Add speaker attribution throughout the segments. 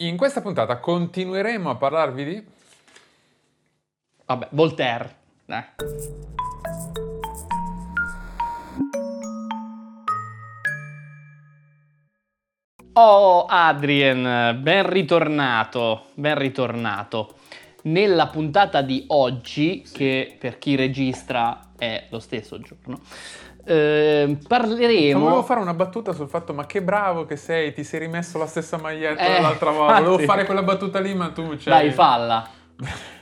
Speaker 1: In questa puntata continueremo a parlarvi di...
Speaker 2: Vabbè, Voltaire. Eh. Oh Adrien, ben ritornato, ben ritornato. Nella puntata di oggi, che per chi registra è lo stesso giorno, eh, parleremo...
Speaker 1: Volevo fare una battuta sul fatto ma che bravo che sei, ti sei rimesso la stessa maglietta
Speaker 2: Eh,
Speaker 1: dell'altra volta. Volevo
Speaker 2: infatti.
Speaker 1: fare quella battuta lì ma tu cioè...
Speaker 2: Dai, falla.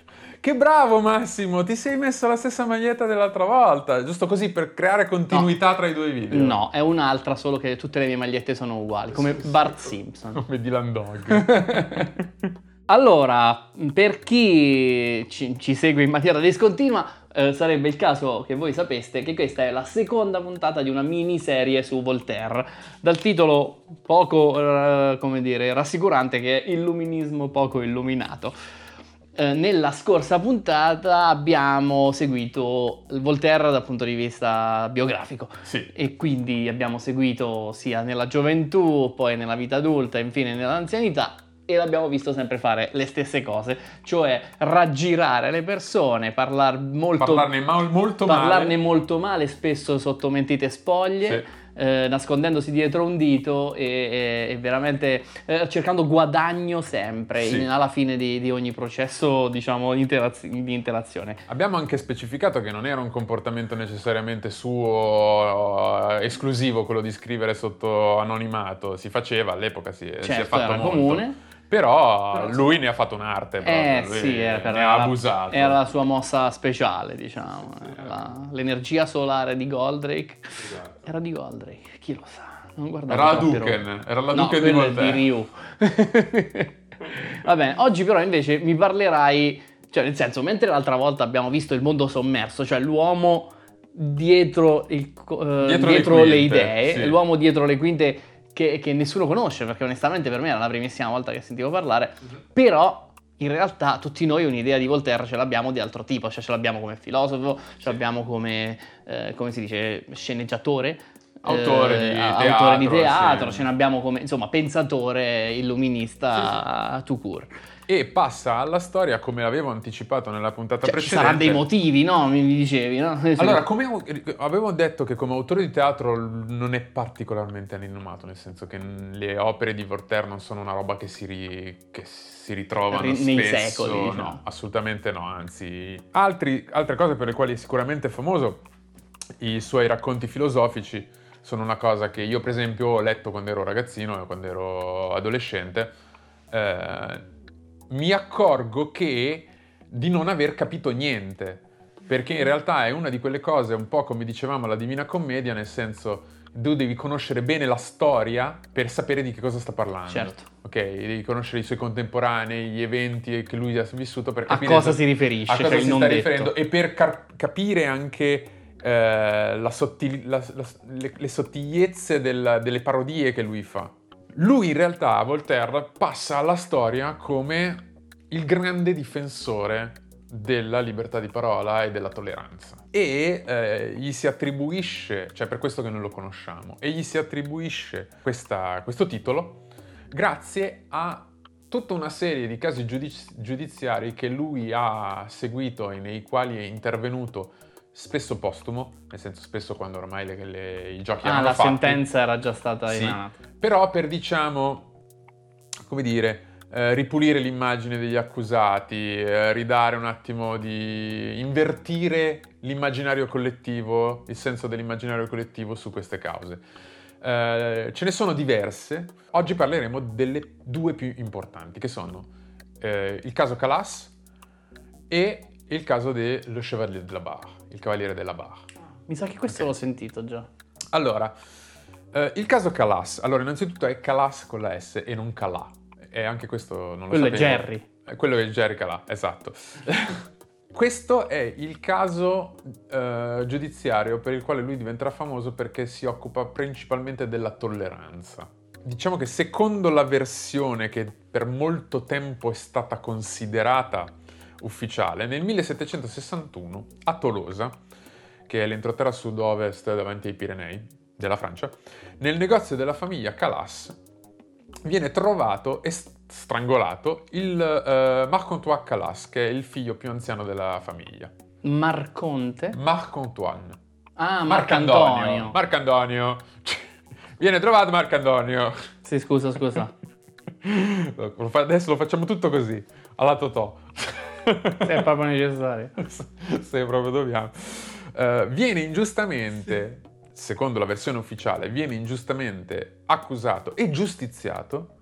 Speaker 1: Che bravo Massimo, ti sei messo la stessa maglietta dell'altra volta, giusto così per creare continuità tra i due video.
Speaker 2: No, è un'altra, solo che tutte le mie magliette sono uguali, come Bart Simpson.
Speaker 1: Come Dylan Dog.
Speaker 2: Allora, per chi ci, ci segue in maniera discontinua, eh, sarebbe il caso che voi sapeste che questa è la seconda puntata di una miniserie su Voltaire, dal titolo poco, eh, come dire, rassicurante che è Illuminismo poco illuminato. Eh, nella scorsa puntata abbiamo seguito Voltaire dal punto di vista biografico
Speaker 1: sì.
Speaker 2: e quindi abbiamo seguito sia nella gioventù, poi nella vita adulta, infine nell'anzianità e l'abbiamo visto sempre fare le stesse cose, cioè raggirare le persone, parlar molto,
Speaker 1: Parlarne ma- molto
Speaker 2: parlarne
Speaker 1: male.
Speaker 2: molto male, spesso sotto mentite spoglie.
Speaker 1: Sì.
Speaker 2: eh, nascondendosi dietro un dito e, e- e veramente eh, cercando guadagno sempre
Speaker 1: Sì.
Speaker 2: in- alla fine di, di ogni processo diciamo di, interaz- di interazione
Speaker 1: Abbiamo anche specificato che non era un comportamento necessariamente suo eh, esclusivo quello di scrivere sotto anonimato, si faceva all'epoca, si, si è
Speaker 2: certo
Speaker 1: fatto
Speaker 2: era
Speaker 1: molto.
Speaker 2: comune
Speaker 1: Però, lui ne ha fatto un'arte,
Speaker 2: Eh
Speaker 1: proprio, lui
Speaker 2: sì, era,
Speaker 1: ne ha abusato.
Speaker 2: era la sua mossa speciale, diciamo.
Speaker 1: Sì,
Speaker 2: eh, la- l'energia solare di Goldrake.
Speaker 1: Esatto.
Speaker 2: Era di Goldrake, chi lo sa. Non guardavo
Speaker 1: Era la Duken, era la
Speaker 2: no,
Speaker 1: Duken di
Speaker 2: quello è
Speaker 1: Voltaire.
Speaker 2: di Ryu. Va bene, oggi però invece mi parlerai, cioè nel senso, mentre l'altra volta abbiamo visto il mondo sommerso, cioè l'uomo dietro, il eh,
Speaker 1: Dietro
Speaker 2: dietro,
Speaker 1: le
Speaker 2: le,
Speaker 1: quinte,
Speaker 2: idee,
Speaker 1: sì.
Speaker 2: l'uomo dietro le quinte che, che nessuno conosce, perché onestamente per me era la primissima volta che sentivo parlare, però in realtà tutti noi un'idea di Voltaire ce l'abbiamo di altro tipo, cioè ce l'abbiamo come filosofo, ce l'abbiamo come, eh, come si dice, sceneggiatore.
Speaker 1: Autore di
Speaker 2: eh,
Speaker 1: teatro,
Speaker 2: autore di teatro,
Speaker 1: sì.
Speaker 2: ce ne abbiamo come, insomma, pensatore, illuminista, tout court.
Speaker 1: E passa alla storia come l'avevo anticipato nella puntata
Speaker 2: Cioè, ci
Speaker 1: precedente.
Speaker 2: saranno dei motivi, no? Mi dicevi, no?
Speaker 1: Allora, come avevo detto che come autore di teatro non è particolarmente rinomato, nel senso che le opere di Voltaire non sono una roba che si, ri- che si ritrovano
Speaker 2: Ri- nei
Speaker 1: spesso,
Speaker 2: secoli, diciamo.
Speaker 1: no, assolutamente no, anzi. Altri- altre cose per le quali è sicuramente famoso, i suoi racconti filosofici sono una cosa che io per esempio ho letto quando ero ragazzino e quando ero adolescente. Eh, mi accorgo che di non aver capito niente, perché in realtà è una di quelle cose, un po' come dicevamo la Divina Commedia, nel senso tu devi conoscere bene la storia per sapere di che cosa sta parlando.
Speaker 2: Certo.
Speaker 1: Ok, devi conoscere i suoi contemporanei, gli eventi che lui ha vissuto per
Speaker 2: A
Speaker 1: capire
Speaker 2: cosa
Speaker 1: esatt-
Speaker 2: si riferisce,
Speaker 1: a cosa
Speaker 2: cioè
Speaker 1: si sta
Speaker 2: detto.
Speaker 1: riferendo e per car- capire anche eh, la sottil- la- la- le, le sottigliezze del- delle parodie che lui fa. Lui in realtà, Voltaire, passa alla storia come il grande difensore della libertà di parola e della tolleranza. E eh, gli si attribuisce, cioè per questo che non lo conosciamo, e gli si attribuisce questa- questo titolo grazie a tutta una serie di casi giudiz- giudiziari che lui ha seguito e nei quali è intervenuto spesso postumo, nel senso spesso quando ormai le- le- i giochi
Speaker 2: Ah, la
Speaker 1: fatti.
Speaker 2: sentenza era già stata
Speaker 1: Sì.
Speaker 2: emanata.
Speaker 1: Però per, diciamo, come dire, eh, ripulire l'immagine degli accusati, eh, ridare un attimo di... invertire l'immaginario collettivo, il senso dell'immaginario collettivo su queste cause. Eh, ce ne sono diverse. Oggi parleremo delle due più importanti, che sono eh, il caso Calas e il caso de Le Chevalier de la Barre, il Cavaliere della Barre.
Speaker 2: Mi sa che questo
Speaker 1: Ok.
Speaker 2: l'ho sentito già.
Speaker 1: Allora, eh, il caso Calas. Allora, innanzitutto è Calas con la S e non Calà. E anche questo non lo
Speaker 2: Quello è
Speaker 1: sapevo.
Speaker 2: Jerry.
Speaker 1: Eh, Quello è Jerry Calà, esatto. questo è il caso eh, giudiziario per il quale lui diventerà famoso perché si occupa principalmente della tolleranza. Diciamo che secondo la versione che per molto tempo è stata considerata ufficiale, nel 1761 a Tolosa, che è l'entroterra sud-ovest davanti ai Pirenei della Francia, nel negozio della famiglia Calas viene trovato est- strangolato il eh, Marc-Antoine Calas, che è il figlio più anziano della famiglia.
Speaker 2: Marconte?
Speaker 1: Marc-Antoine.
Speaker 2: Ah,
Speaker 1: Marcantonio.
Speaker 2: Marcantonio.
Speaker 1: Viene trovato Marcantonio.
Speaker 2: Sì, scusa, scusa.
Speaker 1: Adesso lo facciamo tutto così, alla Totò.
Speaker 2: Se è proprio necessario.
Speaker 1: Se proprio dobbiamo. Eh, viene ingiustamente, secondo la versione ufficiale, viene ingiustamente accusato e giustiziato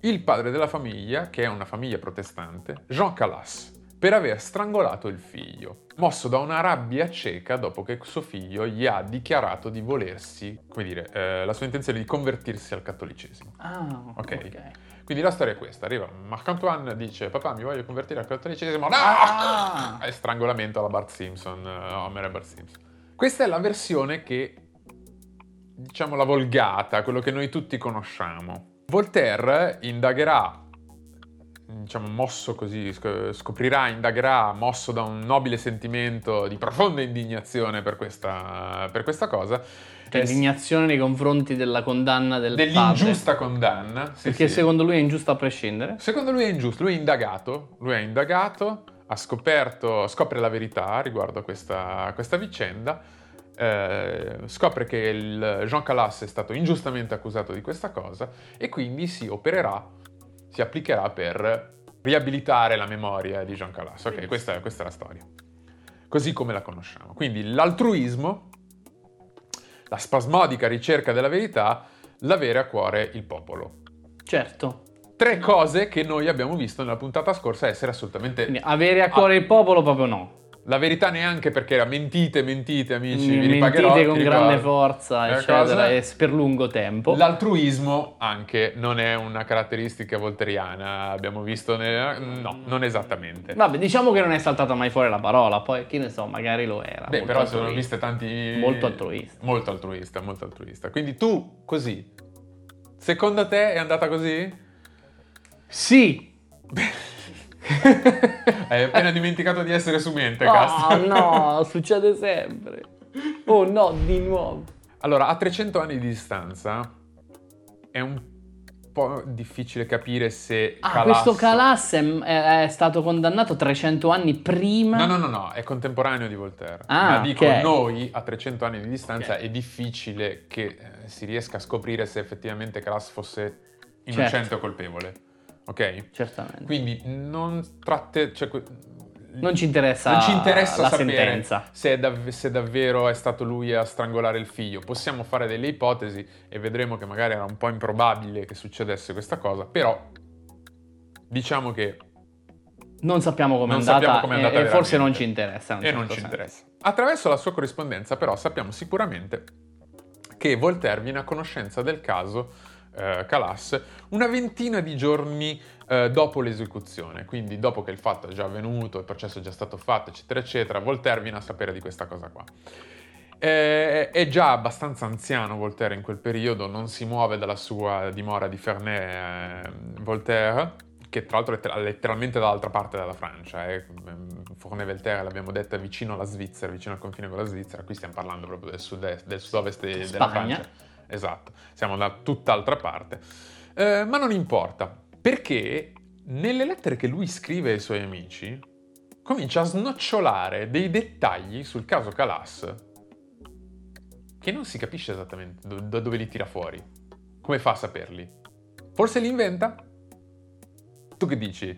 Speaker 1: il padre della famiglia, che è una famiglia protestante, Jean Calas, per aver strangolato il figlio, mosso da una rabbia cieca dopo che suo figlio gli ha dichiarato di volersi, come dire, eh, la sua intenzione di convertirsi al cattolicesimo.
Speaker 2: Ah,
Speaker 1: Ok.
Speaker 2: ok.
Speaker 1: Quindi la storia è questa, arriva Marc-Antoine, dice papà mi voglio convertire al cattolicesimo, no!
Speaker 2: Ah!
Speaker 1: E strangolamento alla Bart Simpson, eh, Homer e Bart Simpson. Questa è la versione che, diciamo la volgata, quello che noi tutti conosciamo. Voltaire indagherà, diciamo mosso così, sc- scoprirà, indagherà, mosso da un nobile sentimento di profonda indignazione per questa, per questa cosa.
Speaker 2: Cioè, indignazione nei confronti della condanna del padre.
Speaker 1: dell'ingiusta condanna. sì,
Speaker 2: Perché
Speaker 1: sì.
Speaker 2: secondo lui è ingiusto a prescindere.
Speaker 1: Secondo lui è ingiusto, lui è indagato, lui è indagato, ha scoperto, scopre la verità riguardo a questa, a questa vicenda, eh, scopre che il Jean Calas è stato ingiustamente accusato di questa cosa e quindi si opererà, si applicherà per riabilitare la memoria di Jean Calas. Ok, questa, questa è la storia. Così come la conosciamo. Quindi l'altruismo, la spasmodica ricerca della verità, l'avere a cuore il popolo
Speaker 2: Certo.
Speaker 1: tre cose che noi abbiamo visto nella puntata scorsa essere assolutamente
Speaker 2: Quindi avere a cuore il popolo proprio no.
Speaker 1: La verità neanche perché era mentite, mentite amici, vi
Speaker 2: Mentite
Speaker 1: ripagherò.
Speaker 2: con
Speaker 1: ti
Speaker 2: grande forza, eccetera, e per lungo tempo.
Speaker 1: L'altruismo anche non è una caratteristica volteriana, abbiamo visto nel... no, non esattamente.
Speaker 2: Vabbè, diciamo che non è saltata mai fuori la parola, poi chi ne so, magari lo era.
Speaker 1: Beh, però sono
Speaker 2: altruista.
Speaker 1: viste tanti
Speaker 2: Molto altruista.
Speaker 1: Molto altruista, molto altruista. Quindi tu così. Secondo te è andata così?
Speaker 2: Sì!
Speaker 1: Hai appena dimenticato di essere su mente,
Speaker 2: Oh
Speaker 1: Cast.
Speaker 2: no, succede sempre. Oh no, di nuovo.
Speaker 1: Allora, a 300 anni di distanza è un po' difficile capire se
Speaker 2: Ah,
Speaker 1: Calas...
Speaker 2: questo Calas è, è- stato condannato 300 anni prima.
Speaker 1: No, no, no, no, è contemporaneo di Voltaire.
Speaker 2: Ah,
Speaker 1: Ma dico,
Speaker 2: ok.
Speaker 1: noi a 300 anni di distanza
Speaker 2: Ok.
Speaker 1: è difficile che eh, si riesca a scoprire se effettivamente Calas fosse innocente
Speaker 2: Certo.
Speaker 1: o colpevole. Ok?
Speaker 2: Certamente.
Speaker 1: Quindi non tratte... Cioè,
Speaker 2: non ci interessa,
Speaker 1: non ci interessa
Speaker 2: la sentenza.
Speaker 1: se, dav- se davvero è stato lui a strangolare il figlio. Possiamo fare delle ipotesi e vedremo che magari era un po' improbabile che succedesse questa cosa, però diciamo che
Speaker 2: Non sappiamo come è
Speaker 1: Non
Speaker 2: andata,
Speaker 1: sappiamo com'è
Speaker 2: e-
Speaker 1: andata
Speaker 2: e, forse
Speaker 1: veramente.
Speaker 2: non ci interessa. in un
Speaker 1: e
Speaker 2: certo
Speaker 1: non ci
Speaker 2: senso.
Speaker 1: interessa. Attraverso la sua corrispondenza però sappiamo sicuramente che Voltaire viene a conoscenza del caso eh, Calas una ventina di giorni eh, dopo l'esecuzione, quindi dopo che il fatto è già avvenuto, il processo è già stato fatto, eccetera, eccetera, Voltaire viene a sapere di questa cosa qua. Eh, è già abbastanza anziano Voltaire in quel periodo, non si muove dalla sua dimora di Ferney, eh, Voltaire, che tra l'altro è letteralmente dall'altra parte della Francia. Eh. Furney-Voltaire, l'abbiamo detta, vicino alla Svizzera, vicino al confine con la Svizzera. Qui stiamo parlando proprio del, sud-est, del sud-ovest della
Speaker 2: Spagna.
Speaker 1: Francia. Esatto, siamo da tutt'altra parte. Eh, ma non importa, perché nelle lettere che lui scrive ai suoi amici comincia a snocciolare dei dettagli sul caso Calas che non si capisce esattamente do- da dove li tira fuori. Come fa a saperli? Forse li inventa? Tu che dici?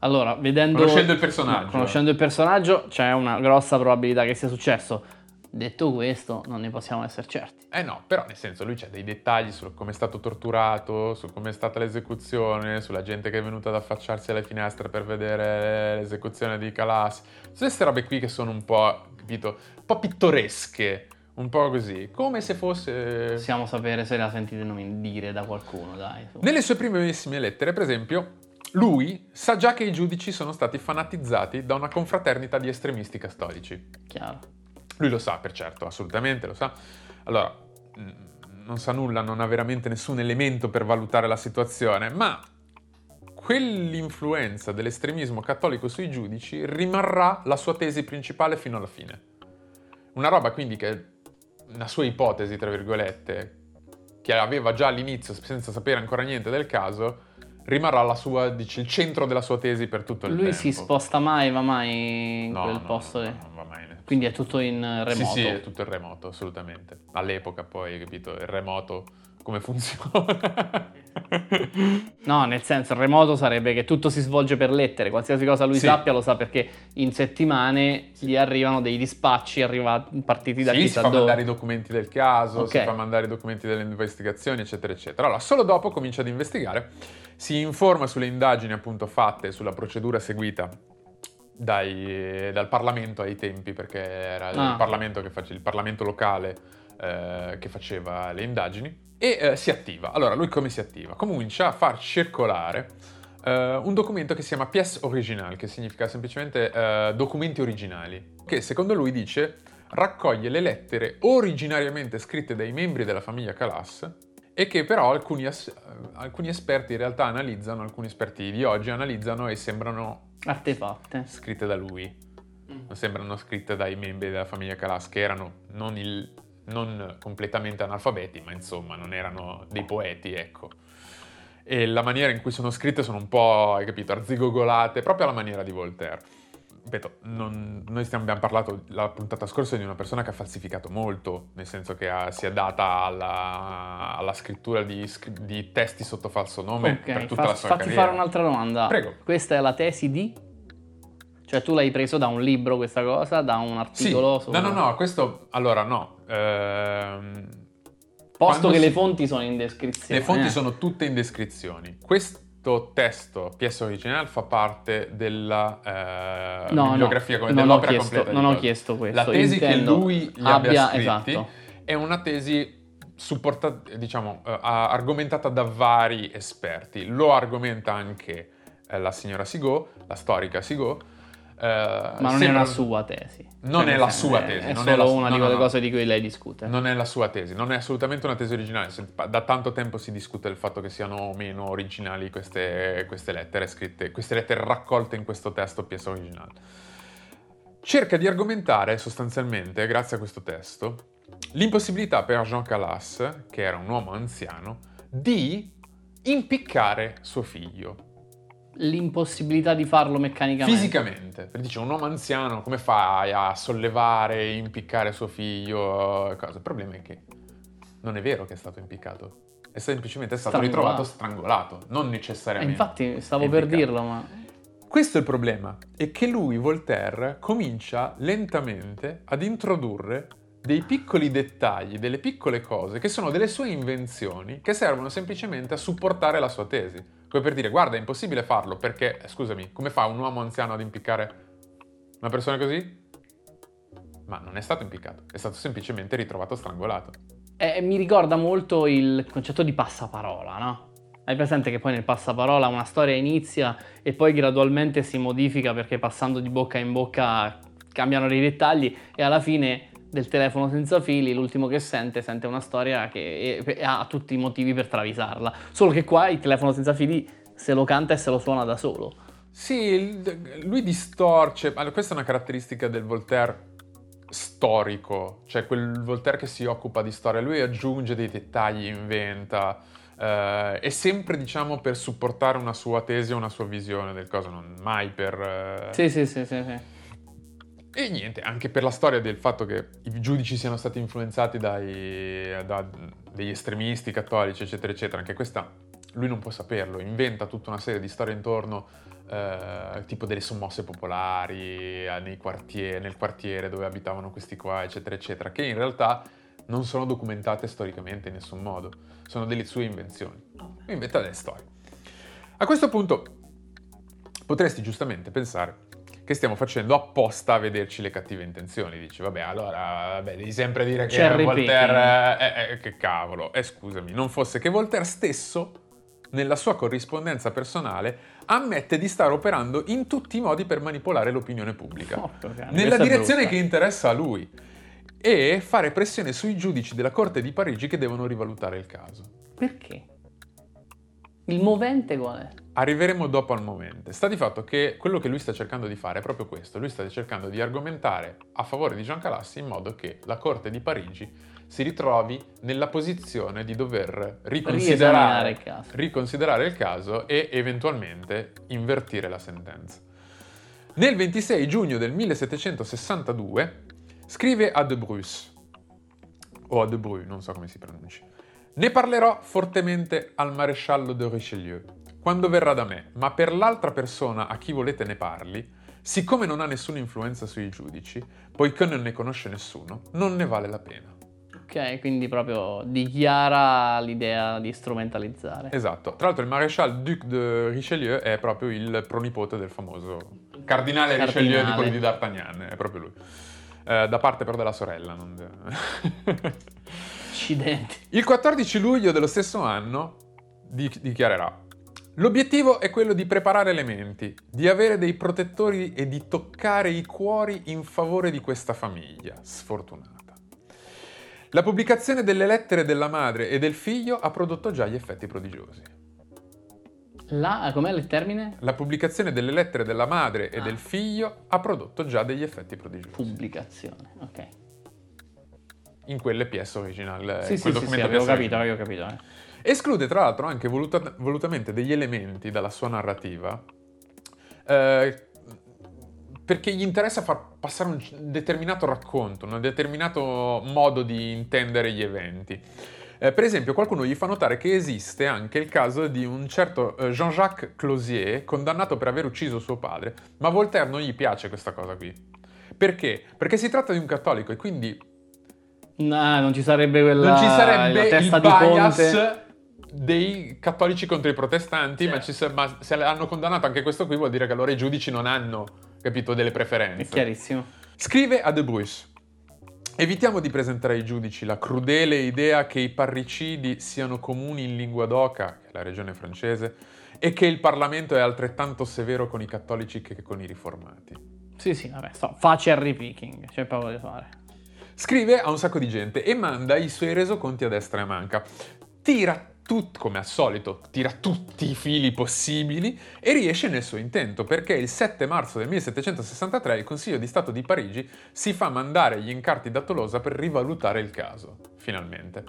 Speaker 2: Allora, vedendo...
Speaker 1: Conoscendo il personaggio.
Speaker 2: No, conoscendo il personaggio c'è una grossa probabilità che sia successo. Detto questo, non ne possiamo essere certi.
Speaker 1: Eh no, però nel senso lui c'ha dei dettagli su come è stato torturato, su come è stata l'esecuzione, sulla gente che è venuta ad affacciarsi alle finestre per vedere l'esecuzione di Calas. Tutte queste robe qui che sono un po', capito, un po' pittoresche, un po' così, come se fosse...
Speaker 2: Possiamo sapere se l'ha sentito dire da qualcuno, dai. su.
Speaker 1: Nelle sue primissime lettere, per esempio, lui sa già che i giudici sono stati fanatizzati da una confraternita di estremisti cattolici.
Speaker 2: Chiaro.
Speaker 1: Lui lo sa, per certo, assolutamente lo sa. Allora, mh, non sa nulla, non ha veramente nessun elemento per valutare la situazione, ma quell'influenza dell'estremismo cattolico sui giudici rimarrà la sua tesi principale fino alla fine. Una roba quindi che una sua ipotesi, tra virgolette, che aveva già all'inizio senza sapere ancora niente del caso, rimarrà la sua, dice, il centro della sua tesi per tutto il
Speaker 2: Lui
Speaker 1: tempo.
Speaker 2: si sposta mai, va mai in
Speaker 1: No,
Speaker 2: quel
Speaker 1: no,
Speaker 2: posto.
Speaker 1: no,
Speaker 2: lì.
Speaker 1: no, non va mai
Speaker 2: Quindi è tutto in remoto.
Speaker 1: Sì, sì, è tutto il remoto, assolutamente. All'epoca poi, hai capito, il remoto come funziona.
Speaker 2: No, nel senso, il remoto sarebbe che tutto si svolge per lettere, qualsiasi cosa lui
Speaker 1: Sì.
Speaker 2: sappia lo sa perché in settimane gli arrivano dei dispacci arrivati, partiti da
Speaker 1: sì, si
Speaker 2: chissà
Speaker 1: fa
Speaker 2: dove.
Speaker 1: mandare i documenti del caso, si
Speaker 2: Ok.
Speaker 1: fa mandare i documenti delle investigazioni, eccetera, eccetera. Allora, solo dopo comincia ad investigare, si informa sulle indagini appunto fatte, sulla procedura seguita dai- dal Parlamento ai tempi, perché era il,
Speaker 2: Ah.
Speaker 1: Parlamento che face- il Parlamento locale eh, che faceva le indagini, e eh, si attiva. Allora, lui come si attiva? Comincia a far circolare eh, un documento che si chiama pièce originale, che significa semplicemente eh, documenti originali, che secondo lui dice raccoglie le lettere originariamente scritte dai membri della famiglia Calas e che però alcuni, alcuni esperti in realtà analizzano, alcuni esperti di oggi analizzano e sembrano
Speaker 2: Artefatte.
Speaker 1: scritte da lui, non sembrano scritte dai membri della famiglia Calas che erano non, il- non completamente analfabeti, ma insomma non erano dei poeti, ecco. E la maniera in cui sono scritte sono un po', hai capito, arzigogolate, proprio alla maniera di Voltaire. Ripeto, non- noi stiamo, abbiamo parlato la puntata scorsa di una persona che ha falsificato molto, nel senso che ha- si è data alla, alla scrittura di, di testi sotto falso nome per
Speaker 2: Ok,
Speaker 1: tutta
Speaker 2: fa-
Speaker 1: la sua
Speaker 2: fatti
Speaker 1: carriera.
Speaker 2: fare un'altra domanda.
Speaker 1: Prego.
Speaker 2: Questa è la tesi di? Cioè tu l'hai preso da un libro questa cosa, da un articolo?
Speaker 1: Sì, no, no, no, questo, allora no. Ehm,
Speaker 2: Posto che
Speaker 1: si-
Speaker 2: le fonti sono in descrizione.
Speaker 1: Le fonti
Speaker 2: eh.
Speaker 1: sono tutte in descrizioni. Questo testo, pièce originale, fa parte della eh,
Speaker 2: No,
Speaker 1: bibliografia,
Speaker 2: no,
Speaker 1: come
Speaker 2: non
Speaker 1: dell'opera
Speaker 2: chiesto,
Speaker 1: completa.
Speaker 2: non ho chiesto questo.
Speaker 1: La tesi
Speaker 2: intendo
Speaker 1: che lui gli abbia,
Speaker 2: abbia,
Speaker 1: scritti
Speaker 2: esatto.
Speaker 1: è una tesi supportata, diciamo, eh, argomentata da vari esperti. Lo argomenta anche eh, la signora Sigot, la storica Sigot. Eh,
Speaker 2: Ma non è una sua tesi.
Speaker 1: Non
Speaker 2: Cioè,
Speaker 1: è la sua
Speaker 2: è-
Speaker 1: tesi,
Speaker 2: È
Speaker 1: non
Speaker 2: solo
Speaker 1: è la-
Speaker 2: una
Speaker 1: no,
Speaker 2: di
Speaker 1: no,
Speaker 2: quelle
Speaker 1: no.
Speaker 2: cose di cui lei discute.
Speaker 1: Non è la sua tesi, non è assolutamente una tesi originale. Da tanto tempo si discute del fatto che siano o meno originali queste, queste lettere scritte, queste lettere raccolte in questo testo pièce originale. Cerca di argomentare sostanzialmente, grazie a questo testo, l'impossibilità per Jean Calas, che era un uomo anziano, di impiccare suo figlio
Speaker 2: L'impossibilità di farlo meccanicamente.
Speaker 1: fisicamente. Perché dice un uomo anziano come fai a sollevare, impiccare suo figlio? Cosa? Il problema è che non è vero che è stato impiccato. È semplicemente stato ritrovato strangolato, non
Speaker 2: Eh,
Speaker 1: necessariamente.
Speaker 2: infatti stavo per dirlo, ma...
Speaker 1: Questo è il problema, è che lui, Voltaire, comincia lentamente ad introdurre dei piccoli dettagli, delle piccole cose che sono delle sue invenzioni che servono semplicemente a supportare la sua tesi. Come per dire, guarda, è impossibile farlo perché, eh, scusami, come fa un uomo anziano ad impiccare una persona così? Ma non è stato impiccato, è stato semplicemente ritrovato strangolato.
Speaker 2: Eh, mi ricorda molto il concetto di passaparola, no? Hai presente che poi nel passaparola una storia inizia e poi gradualmente si modifica perché passando di bocca in bocca cambiano dei dettagli e alla fine del telefono senza fili l'ultimo che sente sente una storia che e ha tutti i motivi per travisarla. Solo che qua il telefono senza fili se lo canta e se lo suona da solo.
Speaker 1: Sì, lui distorce. Allora, questa è una caratteristica del Voltaire storico, cioè quel Voltaire che si occupa di storia. Lui aggiunge dei dettagli, inventa, eh, e sempre, diciamo, per supportare una sua tesi o una sua visione del coso, non mai per. eh,
Speaker 2: Sì, sì, sì, sì, sì.
Speaker 1: E niente, anche per la storia del fatto che i giudici siano stati influenzati dai, da degli estremisti cattolici, eccetera, eccetera, anche questa lui non può saperlo, inventa tutta una serie di storie intorno, eh, tipo delle sommosse popolari eh, nei quartier- nel quartiere dove abitavano questi qua, eccetera, eccetera, che in realtà non sono documentate storicamente in nessun modo, sono delle sue invenzioni. Lui inventa delle storie. A questo punto potresti giustamente pensare che stiamo facendo apposta a vederci le cattive intenzioni. Dici, vabbè, allora, vabbè, devi sempre dire che
Speaker 2: Cherry
Speaker 1: Voltaire... Eh, eh, che cavolo, eh, scusami, non fosse che Voltaire stesso, nella sua corrispondenza personale, ammette di stare operando in tutti i modi per manipolare l'opinione pubblica.
Speaker 2: Cane,
Speaker 1: nella direzione che interessa a lui. E fare pressione sui giudici della Corte di Parigi che devono rivalutare il caso.
Speaker 2: Perché? Il movente qual è?
Speaker 1: Arriveremo dopo al momento. Sta di fatto che quello che lui sta cercando di fare è proprio questo. Lui sta cercando di argomentare a favore di Jean Calassi in modo che la Corte di Parigi si ritrovi nella posizione di dover riconsiderare
Speaker 2: il caso.
Speaker 1: riconsiderare il caso e eventualmente invertire la sentenza. Nel 26 giugno del 1762 scrive a De Bruce, o a De Bru, non so come si pronunci, ne parlerò fortemente al maresciallo de Richelieu quando verrà da me, ma per l'altra persona a chi volete ne parli, siccome non ha nessuna influenza sui giudici, poiché non ne conosce nessuno, non ne vale la pena.
Speaker 2: Ok, quindi proprio dichiara l'idea di strumentalizzare.
Speaker 1: Esatto. Tra l'altro il maresciallo Duc de Richelieu è proprio il pronipote del famoso cardinale Richelieu di
Speaker 2: Cardinale.
Speaker 1: quello di D'Artagnan, è proprio lui. Eh, da parte però della sorella, non
Speaker 2: Accidenti.
Speaker 1: Il 14 luglio dello stesso anno di- dichiarerà L'obiettivo è quello di preparare elementi, di avere dei protettori e di toccare i cuori in favore di questa famiglia sfortunata. La pubblicazione delle lettere della madre e del figlio ha prodotto già gli effetti prodigiosi.
Speaker 2: La, com'è il termine?
Speaker 1: La pubblicazione delle lettere della madre e
Speaker 2: Ah.
Speaker 1: del figlio ha prodotto già degli effetti prodigiosi.
Speaker 2: Pubblicazione, ok.
Speaker 1: In quelle PS original, eh,
Speaker 2: Sì, sì, sì, sì, avevo capito, avevo capito. eh.
Speaker 1: Esclude tra l'altro anche voluta- volutamente degli elementi dalla sua narrativa eh, perché gli interessa far passare un determinato racconto, un determinato modo di intendere gli eventi. Eh, per esempio, qualcuno gli fa notare che esiste anche il caso di un certo eh, Jean-Jacques Closier, condannato per aver ucciso suo padre, ma a Voltaire non gli piace questa cosa qui. Perché? Perché si tratta di un cattolico e quindi
Speaker 2: No, non ci sarebbe quella
Speaker 1: non ci sarebbe
Speaker 2: la
Speaker 1: il
Speaker 2: testa di
Speaker 1: bias dei cattolici contro i protestanti, ma,
Speaker 2: Certo.
Speaker 1: ci sa- ma se hanno condannato anche questo qui vuol dire che allora i giudici non hanno, capito, delle
Speaker 2: È
Speaker 1: preferenze.
Speaker 2: chiarissimo.
Speaker 1: Scrive a De Bruce. Evitiamo di presentare ai giudici la crudele idea che i parricidi siano comuni in lingua d'oca, che è la regione francese, e che il Parlamento è altrettanto severo con i cattolici che con i riformati.
Speaker 2: Sì, sì, vabbè, sto, fa cherry picking, c'è poco da fare.
Speaker 1: Scrive a un sacco di gente e manda i suoi resoconti a destra e a manca. Tira tut- come al solito, tira tutti i fili possibili e riesce nel suo intento, perché il 7 marzo del 1763 il Consiglio di Stato di Parigi si fa mandare gli incarti da Tolosa per rivalutare il caso, finalmente.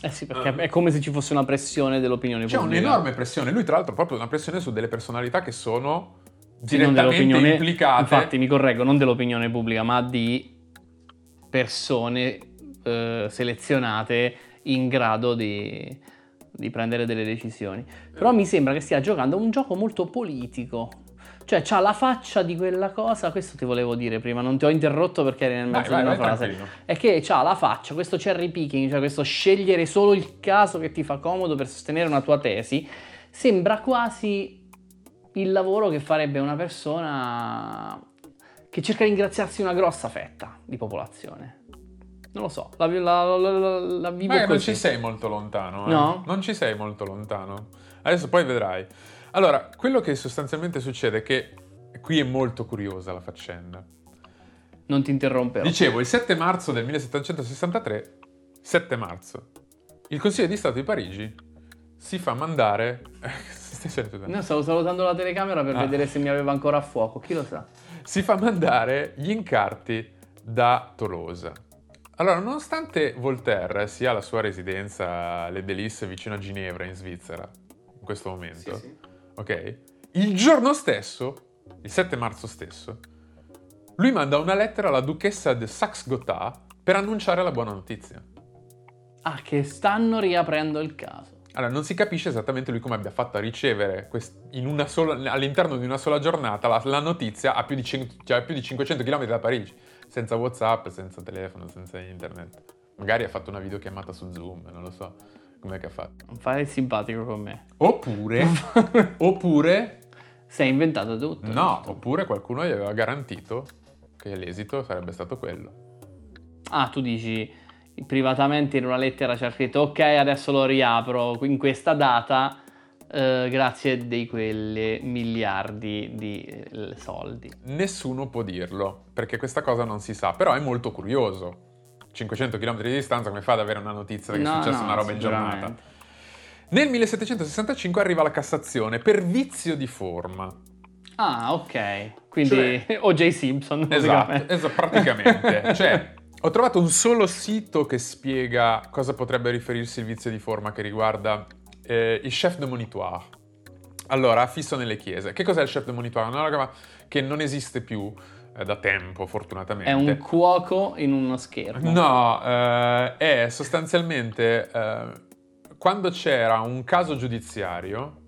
Speaker 2: Eh sì, perché è come se ci fosse una pressione dell'opinione
Speaker 1: C'è
Speaker 2: pubblica.
Speaker 1: un'enorme pressione, lui tra l'altro proprio una pressione su delle personalità che sono
Speaker 2: Sì,
Speaker 1: direttamente
Speaker 2: dell'opinione-
Speaker 1: implicate.
Speaker 2: Infatti, mi correggo, non dell'opinione pubblica, ma di persone eh, selezionate in grado di, di prendere delle decisioni. Però mi sembra che stia giocando un gioco molto politico. Cioè, c'ha la faccia di quella cosa, questo ti volevo dire prima, non ti ho interrotto perché eri nel mezzo
Speaker 1: vai,
Speaker 2: di una
Speaker 1: vai,
Speaker 2: frase.
Speaker 1: tranquillo.
Speaker 2: È che c'ha la faccia, questo cherry picking, cioè questo scegliere solo il caso che ti fa comodo per sostenere una tua tesi, sembra quasi il lavoro che farebbe una persona che cerca di ingraziarsi una grossa fetta di popolazione. Non lo so, la, la, la, la, vivo
Speaker 1: Ma non ci sei molto lontano, eh?
Speaker 2: No?
Speaker 1: Non ci sei molto lontano. Adesso poi vedrai. Allora, quello che sostanzialmente succede è che qui è molto curiosa la faccenda.
Speaker 2: Non ti interromperò.
Speaker 1: Dicevo, il 7 marzo del 1763, 7 marzo, il Consiglio di Stato di Parigi si fa mandare... Stai?
Speaker 2: No, stavo salutando la telecamera per
Speaker 1: Ah.
Speaker 2: vedere se mi aveva ancora a fuoco, chi lo sa.
Speaker 1: Si fa mandare gli incarti da Tolosa. Allora, nonostante Voltaire sia la sua residenza alle Délices vicino a Ginevra, in Svizzera, in questo momento, ok? Il giorno stesso, il 7 marzo stesso, lui manda una lettera alla duchessa de Saxe-Gotha per annunciare la buona notizia.
Speaker 2: Ah, che stanno riaprendo il caso.
Speaker 1: Allora, non si capisce esattamente lui come abbia fatto a ricevere quest- in una sola- all'interno di una sola giornata la, la notizia a più, di cin- cioè a più di 500 km da Parigi, senza WhatsApp, senza telefono, senza internet. Magari ha fatto una videochiamata su Zoom, non lo so. Com'è che ha fatto?
Speaker 2: Non fare il simpatico con me.
Speaker 1: Oppure, oppure,
Speaker 2: Sei inventato tutto.
Speaker 1: no,
Speaker 2: giusto?
Speaker 1: oppure qualcuno gli aveva garantito che l'esito sarebbe stato quello.
Speaker 2: Ah, tu dici privatamente in una lettera c'è scritto ok, adesso lo riapro in questa data eh, grazie di quelle miliardi di eh, soldi.
Speaker 1: Nessuno può dirlo, perché questa cosa non si sa, però è molto curioso. 500 km di distanza, come fa ad avere una notizia che è
Speaker 2: No,
Speaker 1: successa
Speaker 2: no,
Speaker 1: una roba in giornata? Nel 1765 arriva la Cassazione per vizio di forma.
Speaker 2: Ah, ok. Quindi
Speaker 1: Cioè-
Speaker 2: O.J. Simpson.
Speaker 1: Esatto, esatto, praticamente. cioè, ho trovato un solo sito che spiega cosa potrebbe riferirsi il vizio di forma che riguarda eh, il chef de monitoire. Allora, fisso nelle chiese. Che cos'è il chef de monitoire? Una roba che non esiste più eh, da tempo, fortunatamente.
Speaker 2: È un cuoco in uno schermo.
Speaker 1: No, eh, è sostanzialmente eh, quando c'era un caso giudiziario,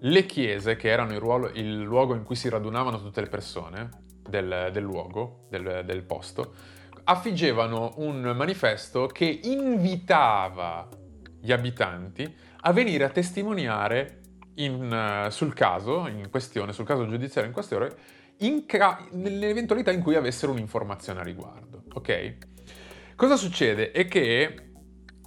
Speaker 1: le chiese, che erano il, ruolo, il luogo in cui si radunavano tutte le persone del, del luogo, del, del posto, affiggevano un manifesto che invitava gli abitanti a venire a testimoniare in, uh, sul caso in questione, sul caso giudiziario in questione, in ca- nell'eventualità in cui avessero un'informazione a riguardo. Ok? Cosa succede? È che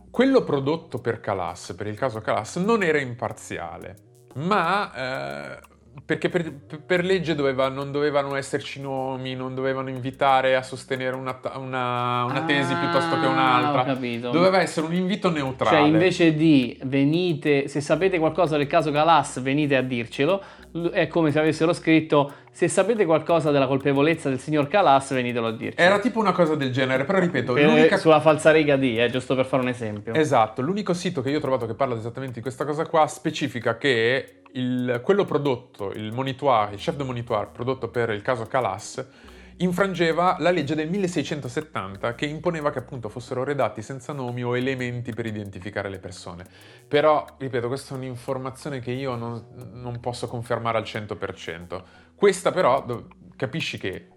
Speaker 1: quello prodotto per Calas, per il caso Calas, non era imparziale, ma eh, perché per, per legge doveva, non dovevano esserci nomi, non dovevano invitare a sostenere una, una, una tesi
Speaker 2: Ah,
Speaker 1: piuttosto che
Speaker 2: ho
Speaker 1: un'altra.
Speaker 2: capito.
Speaker 1: Doveva essere un invito neutrale.
Speaker 2: Cioè, invece di venite, se sapete qualcosa del caso Calas, venite a dircelo. È come se avessero scritto: se sapete qualcosa della colpevolezza del signor Calas, venitelo a dirci.
Speaker 1: Era tipo una cosa del genere, però ripeto,
Speaker 2: Per-
Speaker 1: l'unica...
Speaker 2: Sulla falsariga di, eh, giusto per fare un esempio.
Speaker 1: Esatto, l'unico sito che io ho trovato che parla esattamente di questa cosa qua specifica che il- quello prodotto, il monitoire, il chef de monitoire prodotto per il caso Calas, infrangeva la legge del 1670 che imponeva che appunto fossero redatti senza nomi o elementi per identificare le persone. Però, ripeto, questa è un'informazione che io non, non posso confermare al 100%. Questa però, capisci che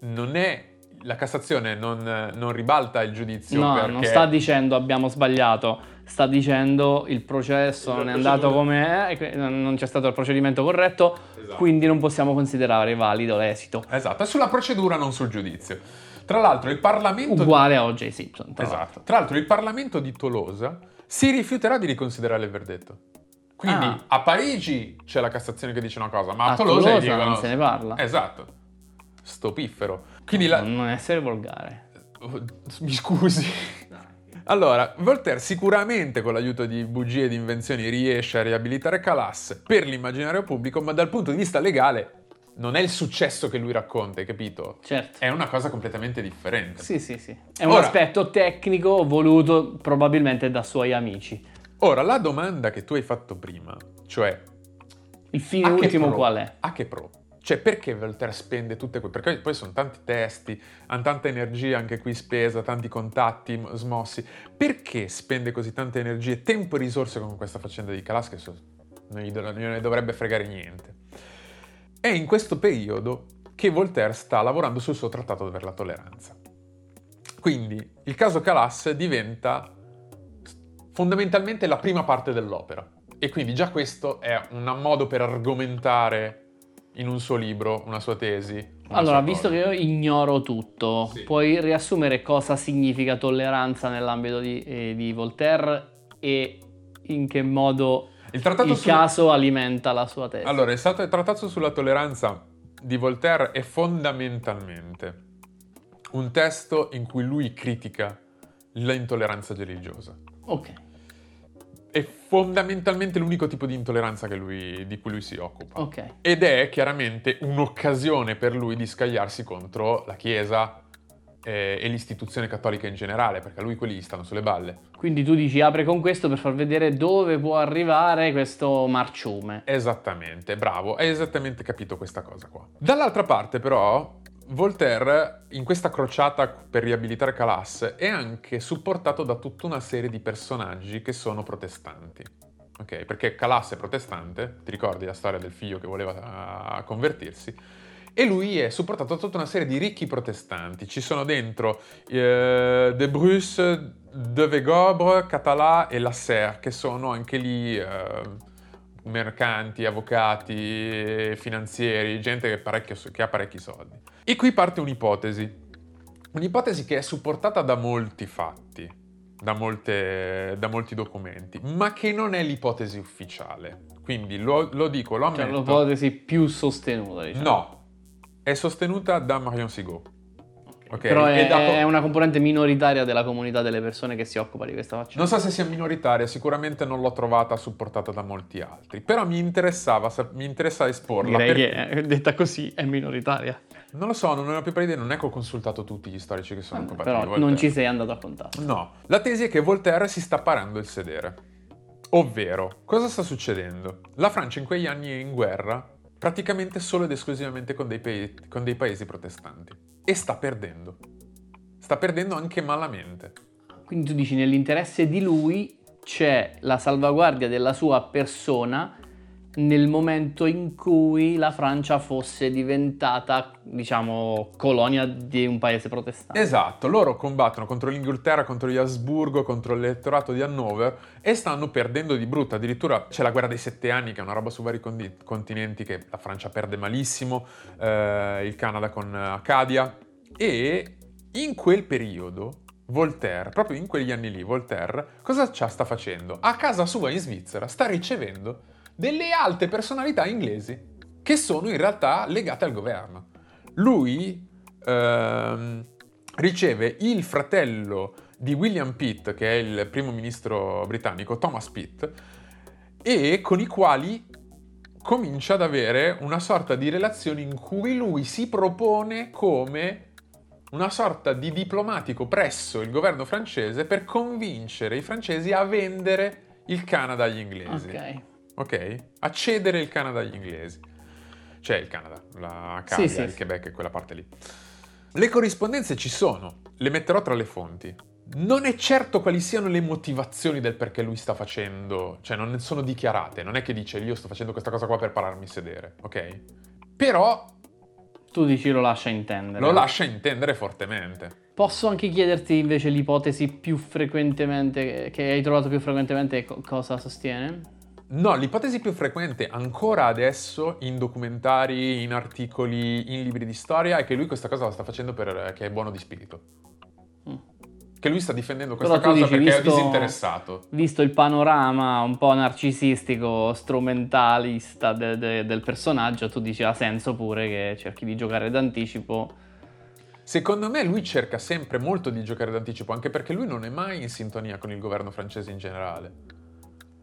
Speaker 1: non è... La Cassazione non, non ribalta il giudizio
Speaker 2: No,
Speaker 1: perché...
Speaker 2: non sta dicendo abbiamo sbagliato, sta dicendo il processo non è andato come è, non c'è stato il procedimento corretto,
Speaker 1: Esatto.
Speaker 2: quindi non possiamo considerare valido l'esito.
Speaker 1: Esatto, è sulla procedura, non sul giudizio. Tra l'altro il Parlamento...
Speaker 2: Uguale a O.J. Simpson. tra
Speaker 1: Esatto.
Speaker 2: l'altro.
Speaker 1: Tra l'altro il Parlamento di Tolosa si rifiuterà di riconsiderare il verdetto. Quindi
Speaker 2: Ah.
Speaker 1: a Parigi c'è la Cassazione che dice una cosa, ma a,
Speaker 2: A
Speaker 1: Tolosa,
Speaker 2: Tolosa
Speaker 1: dicono...
Speaker 2: non se ne parla.
Speaker 1: Esatto. Sto piffero. Quindi la...
Speaker 2: Non essere volgare.
Speaker 1: Oh, Mi scusi. Allora, Voltaire sicuramente con l'aiuto di bugie e di invenzioni riesce a riabilitare Calas per l'immaginario pubblico, ma dal punto di vista legale non è il successo che lui racconta, hai capito?
Speaker 2: Certo.
Speaker 1: È una cosa completamente differente.
Speaker 2: Sì, sì, sì. È un
Speaker 1: Ora-
Speaker 2: aspetto tecnico voluto probabilmente da suoi amici.
Speaker 1: Ora, la domanda che tu hai fatto prima, cioè
Speaker 2: Il fine ultimo
Speaker 1: pro?
Speaker 2: qual è?
Speaker 1: A che pro? Cioè, perché Voltaire spende tutte quelle... Perché poi sono tanti testi, tanta energia anche qui spesa, tanti contatti smossi. Perché spende così tante energie, tempo e risorse con questa faccenda di Calas che so- non gli non ne dovrebbe fregare niente? È in questo periodo che Voltaire sta lavorando sul suo trattato per la tolleranza. Quindi il caso Calas diventa fondamentalmente la prima parte dell'opera. E quindi già questo è un modo per argomentare in un suo libro una sua tesi. una
Speaker 2: Allora,
Speaker 1: sua
Speaker 2: visto
Speaker 1: cosa.
Speaker 2: che io ignoro tutto,
Speaker 1: Sì.
Speaker 2: puoi riassumere cosa significa tolleranza nell'ambito di, eh, di Voltaire e in che modo
Speaker 1: Il trattato
Speaker 2: il
Speaker 1: sul-
Speaker 2: caso alimenta la sua tesi?
Speaker 1: Allora, il trattato sulla tolleranza di Voltaire è fondamentalmente un testo in cui lui critica l'intolleranza religiosa.
Speaker 2: Ok,
Speaker 1: È fondamentalmente l'unico tipo di intolleranza che lui- di cui lui si occupa.
Speaker 2: ok.
Speaker 1: Ed è chiaramente un'occasione per lui di scagliarsi contro la Chiesa eh, e l'istituzione cattolica in generale, perché a lui quelli gli stanno sulle balle.
Speaker 2: Quindi tu dici apre con questo per far vedere dove può arrivare questo marciume.
Speaker 1: Esattamente, bravo, hai esattamente capito questa cosa qua. Dall'altra parte però, Voltaire in questa crociata per riabilitare Calas è anche supportato da tutta una serie di personaggi che sono protestanti. Ok, perché Calas è protestante, ti ricordi la storia del figlio che voleva ah, convertirsi? E lui è supportato da tutta una serie di ricchi protestanti. Ci sono dentro eh, De Bruce, De Vegobre, Català e Lasserre, che sono anche lì eh, mercanti, avvocati, finanzieri, gente che, che ha parecchi soldi. E qui parte un'ipotesi. Un'ipotesi che è supportata da molti fatti, da, molte- da molti documenti, ma che non è l'ipotesi ufficiale. Quindi lo, lo dico, lo
Speaker 2: Cioè
Speaker 1: ammetto.
Speaker 2: l'ipotesi più sostenuta, diciamo.
Speaker 1: No, è sostenuta da Marion Sigaud.
Speaker 2: Ok.
Speaker 1: Ok?
Speaker 2: Però è,
Speaker 1: dopo-
Speaker 2: è una componente minoritaria della comunità delle persone che si occupa di questa faccenda.
Speaker 1: Non so se sia minoritaria, sicuramente non l'ho trovata supportata da molti altri, però mi interessava, sa- mi interessava esporla.
Speaker 2: Direi
Speaker 1: perché-
Speaker 2: che eh, detta così è minoritaria.
Speaker 1: Non lo so, non ne ho più per idea, non è che ho consultato tutti gli storici che sono occupati di
Speaker 2: Però non ci sei andato a contatto.
Speaker 1: No, la tesi è che Voltaire si sta parando il sedere. Ovvero, cosa sta succedendo? La Francia in quegli anni è in guerra praticamente solo ed esclusivamente con dei, pa- con dei paesi protestanti. E sta perdendo. Sta perdendo anche malamente.
Speaker 2: Quindi tu dici nell'interesse di lui c'è la salvaguardia della sua persona nel momento in cui la Francia fosse diventata, diciamo, colonia di un paese protestante.
Speaker 1: Esatto, loro combattono contro l'Inghilterra, contro gli Asburgo, contro l'elettorato di Hannover e stanno perdendo di brutto. Addirittura c'è la guerra dei sette anni, che è una roba su vari condi- continenti che la Francia perde malissimo, eh, il Canada con Acadia. E in quel periodo Voltaire, proprio in quegli anni lì, Voltaire, cosa sta facendo? A casa sua in Svizzera sta ricevendo delle alte personalità inglesi che sono in realtà legate al governo. Lui ehm, riceve il fratello di William Pitt, che è il primo ministro britannico, Thomas Pitt, e con i quali comincia ad avere una sorta di relazione in cui lui si propone come una sorta di diplomatico presso il governo francese per convincere i francesi a vendere il Canada agli inglesi.
Speaker 2: Ok.
Speaker 1: Ok? A cedere il Canada agli inglesi. Cioè il Canada, la Acadia,
Speaker 2: Sì, sì,
Speaker 1: il. Quebec e quella parte lì. Le corrispondenze ci sono, le metterò tra le fonti. Non è certo quali siano le motivazioni del perché lui sta facendo, cioè non ne sono dichiarate, non è che dice io sto facendo questa cosa qua per pararmi sedere, ok? Però
Speaker 2: Tu dici lo lascia intendere.
Speaker 1: lo lascia intendere fortemente.
Speaker 2: Posso anche chiederti invece l'ipotesi più frequentemente, che hai trovato più frequentemente, co- cosa sostiene?
Speaker 1: No, l'ipotesi più frequente ancora adesso in documentari, in articoli, in libri di storia è che lui questa cosa la sta facendo perché è buono di spirito.
Speaker 2: Mm.
Speaker 1: Che lui sta difendendo questa causa
Speaker 2: dici,
Speaker 1: perché è
Speaker 2: visto-
Speaker 1: disinteressato.
Speaker 2: Visto il panorama un po' narcisistico, strumentalista de- de- del personaggio, tu dici ha senso pure che cerchi di giocare d'anticipo.
Speaker 1: Secondo me lui cerca sempre molto di giocare d'anticipo, anche perché lui non è mai in sintonia con il governo francese in generale.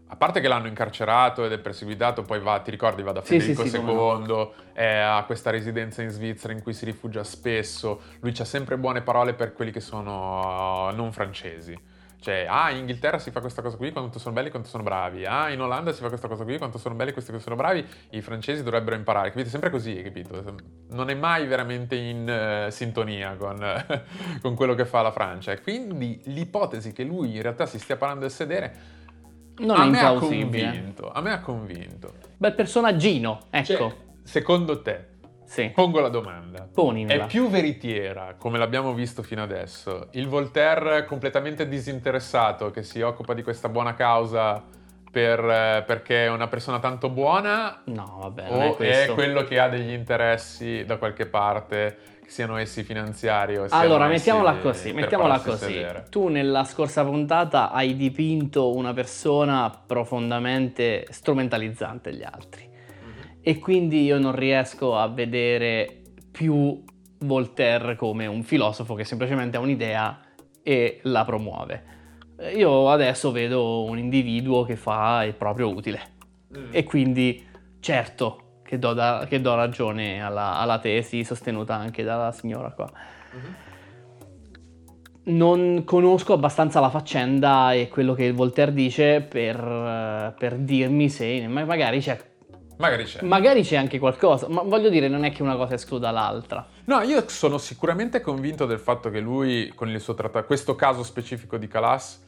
Speaker 1: A parte che l'hanno incarcerato ed è perseguitato, poi va, ti ricordi, va da
Speaker 2: Sì,
Speaker 1: Federico
Speaker 2: sì, sì, come
Speaker 1: II, è a questa residenza in Svizzera in cui si rifugia spesso. Lui ha sempre buone parole per quelli che sono uh, non francesi. Cioè, ah, in Inghilterra si fa questa cosa qui, quanto sono belli, quanto sono bravi. Ah, in Olanda si fa questa cosa qui, quanto sono belli, questi che sono bravi. I francesi dovrebbero imparare, capite? Sempre così, capito? Non è mai veramente in eh, sintonia con, con quello che fa la Francia. E quindi l'ipotesi che lui in realtà si stia parando del sedere
Speaker 2: Non
Speaker 1: a
Speaker 2: è
Speaker 1: me ha convinto. A me ha convinto.
Speaker 2: Bel personaggino, ecco.
Speaker 1: Cioè, secondo te,
Speaker 2: sì,
Speaker 1: pongo la domanda.
Speaker 2: ponimela.
Speaker 1: È più veritiera, come l'abbiamo visto fino adesso, il Voltaire completamente disinteressato che si occupa di questa buona causa per, eh, perché è una persona tanto buona
Speaker 2: No, vabbè, è
Speaker 1: o è
Speaker 2: questo.
Speaker 1: quello che ha degli interessi da qualche parte, siano essi finanziari o siano
Speaker 2: Allora, mettiamola così, mettiamola così.
Speaker 1: sedere?
Speaker 2: Tu nella scorsa puntata hai dipinto una persona profondamente strumentalizzante gli altri. E quindi io non riesco a vedere più Voltaire come un filosofo che semplicemente ha un'idea e la promuove. Io adesso vedo un individuo che fa il proprio utile. E quindi, certo, che do, da- che do ragione alla, alla tesi sostenuta anche dalla signora qua. Non conosco abbastanza la faccenda e quello che Voltaire dice per, per dirmi se ma magari c'è,
Speaker 1: Magari c'è.
Speaker 2: magari c'è anche qualcosa, ma voglio dire, non è che una cosa escluda l'altra.
Speaker 1: No, io sono sicuramente convinto del fatto che lui, con il suo trattato, questo caso specifico di Calas,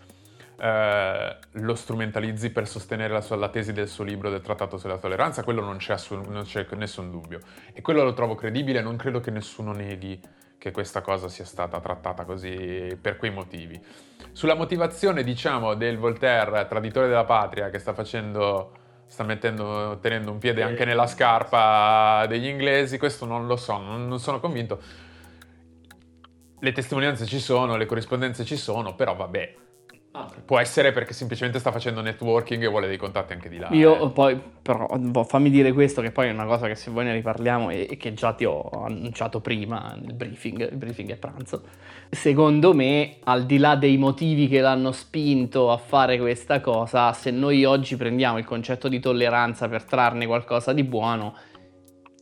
Speaker 1: eh, lo strumentalizzi per sostenere la, sua- la tesi del suo libro del trattato sulla tolleranza, quello non c'è, assu- non c'è nessun dubbio. E quello lo trovo credibile, non credo che nessuno neghi che questa cosa sia stata trattata così per quei motivi. Sulla motivazione, diciamo, del Voltaire, traditore della patria, che sta facendo sta mettendo, tenendo un piede anche nella scarpa degli inglesi, questo non lo so, non, non sono convinto. Le testimonianze ci sono, le corrispondenze ci sono, però vabbè. Può essere perché semplicemente sta facendo networking e vuole dei contatti anche di là.
Speaker 2: Io
Speaker 1: eh.
Speaker 2: poi, però, boh, fammi dire questo, che poi è una cosa che se voi ne riparliamo e, e che già ti ho annunciato prima nel briefing, il briefing è pranzo. Secondo me, al di là dei motivi che l'hanno spinto a fare questa cosa, se noi oggi prendiamo il concetto di tolleranza per trarne qualcosa di buono,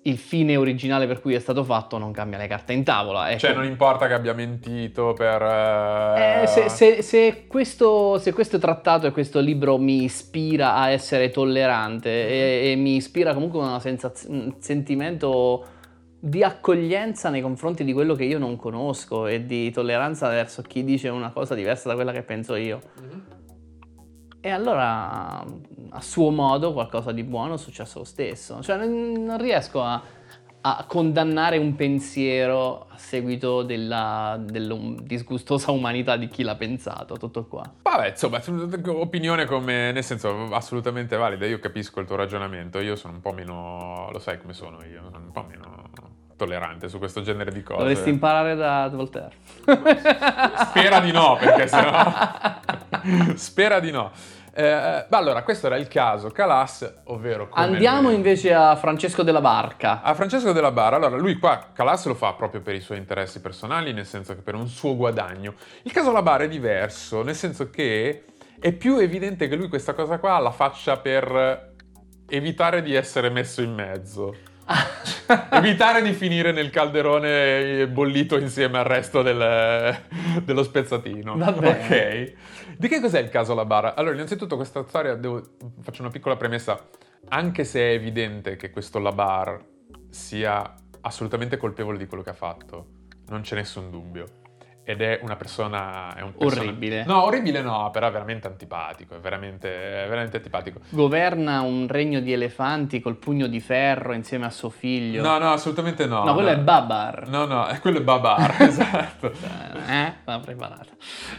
Speaker 2: il fine originale per cui è stato fatto non cambia le carte in tavola. Ecco.
Speaker 1: Cioè, non importa che abbia mentito per. eh,
Speaker 2: Eh, se, se- se questo, se questo trattato e questo libro mi ispira a essere tollerante e, e mi ispira comunque una sensaz- un sentimento di accoglienza nei confronti di quello che io non conosco e di tolleranza verso chi dice una cosa diversa da quella che penso io. E allora a suo modo qualcosa di buono è successo lo stesso. Cioè non, riesco a, a condannare un pensiero a seguito della, della disgustosa umanità di chi l'ha pensato, tutto qua.
Speaker 1: Vabbè, insomma, opinione come, nel senso, assolutamente valida. Io capisco il tuo ragionamento. Io sono un po' meno. Lo sai come sono io? Sono un po' meno tollerante su questo genere di cose.
Speaker 2: Dovresti imparare da Voltaire.
Speaker 1: Spera di no, perché sennò. Spera di no. Eh, ma allora, questo era il caso Calas, ovvero.
Speaker 2: Andiamo
Speaker 1: lui-
Speaker 2: invece a Francesco della Barca.
Speaker 1: A Francesco della Barra, allora lui qua Calas lo fa proprio per i suoi interessi personali, nel senso che per un suo guadagno. Il caso La Barra è diverso, nel senso che è più evidente che lui questa cosa qua la faccia per evitare di essere messo in mezzo. evitare di finire nel calderone bollito insieme al resto del- dello spezzatino.
Speaker 2: Va bene.
Speaker 1: Ok. Di che cos'è il caso La Barra? Allora, innanzitutto questa storia, devo- faccio una piccola premessa. Anche se è evidente che questo Labar sia assolutamente colpevole di quello che ha fatto, non c'è nessun dubbio. Ed è una persona... È un persona-
Speaker 2: Orribile.
Speaker 1: No, orribile no, però è veramente antipatico, è veramente, è veramente antipatico.
Speaker 2: Governa un regno di elefanti col pugno di ferro insieme a suo figlio.
Speaker 1: No, no, assolutamente no.
Speaker 2: No, quello è Babar.
Speaker 1: No, no, è quello è Babar, esatto.
Speaker 2: Eh, l'ha preparata.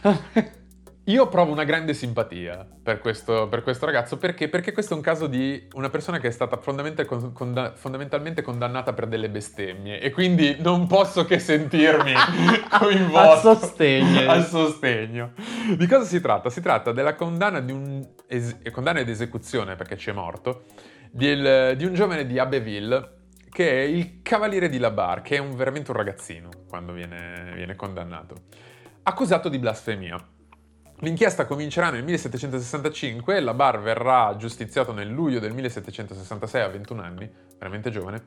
Speaker 1: Io provo una grande simpatia per questo, per questo ragazzo perché? Perché questo è un caso di una persona che è stata fondamental- con- conda- fondamentalmente condannata per delle bestemmie e quindi non posso che sentirmi coinvolto.
Speaker 2: Al sostegno.
Speaker 1: Al sostegno. Di cosa si tratta? Si tratta della condanna di un es- condanna ed esecuzione, perché ci è morto, del- di un giovane di Abbeville che è il cavaliere di Labar, che è un- veramente un ragazzino quando viene, viene condannato, accusato di blasfemia. L'inchiesta comincerà nel 1765, Labar verrà giustiziato nel luglio del 1766 a 21 anni, veramente giovane.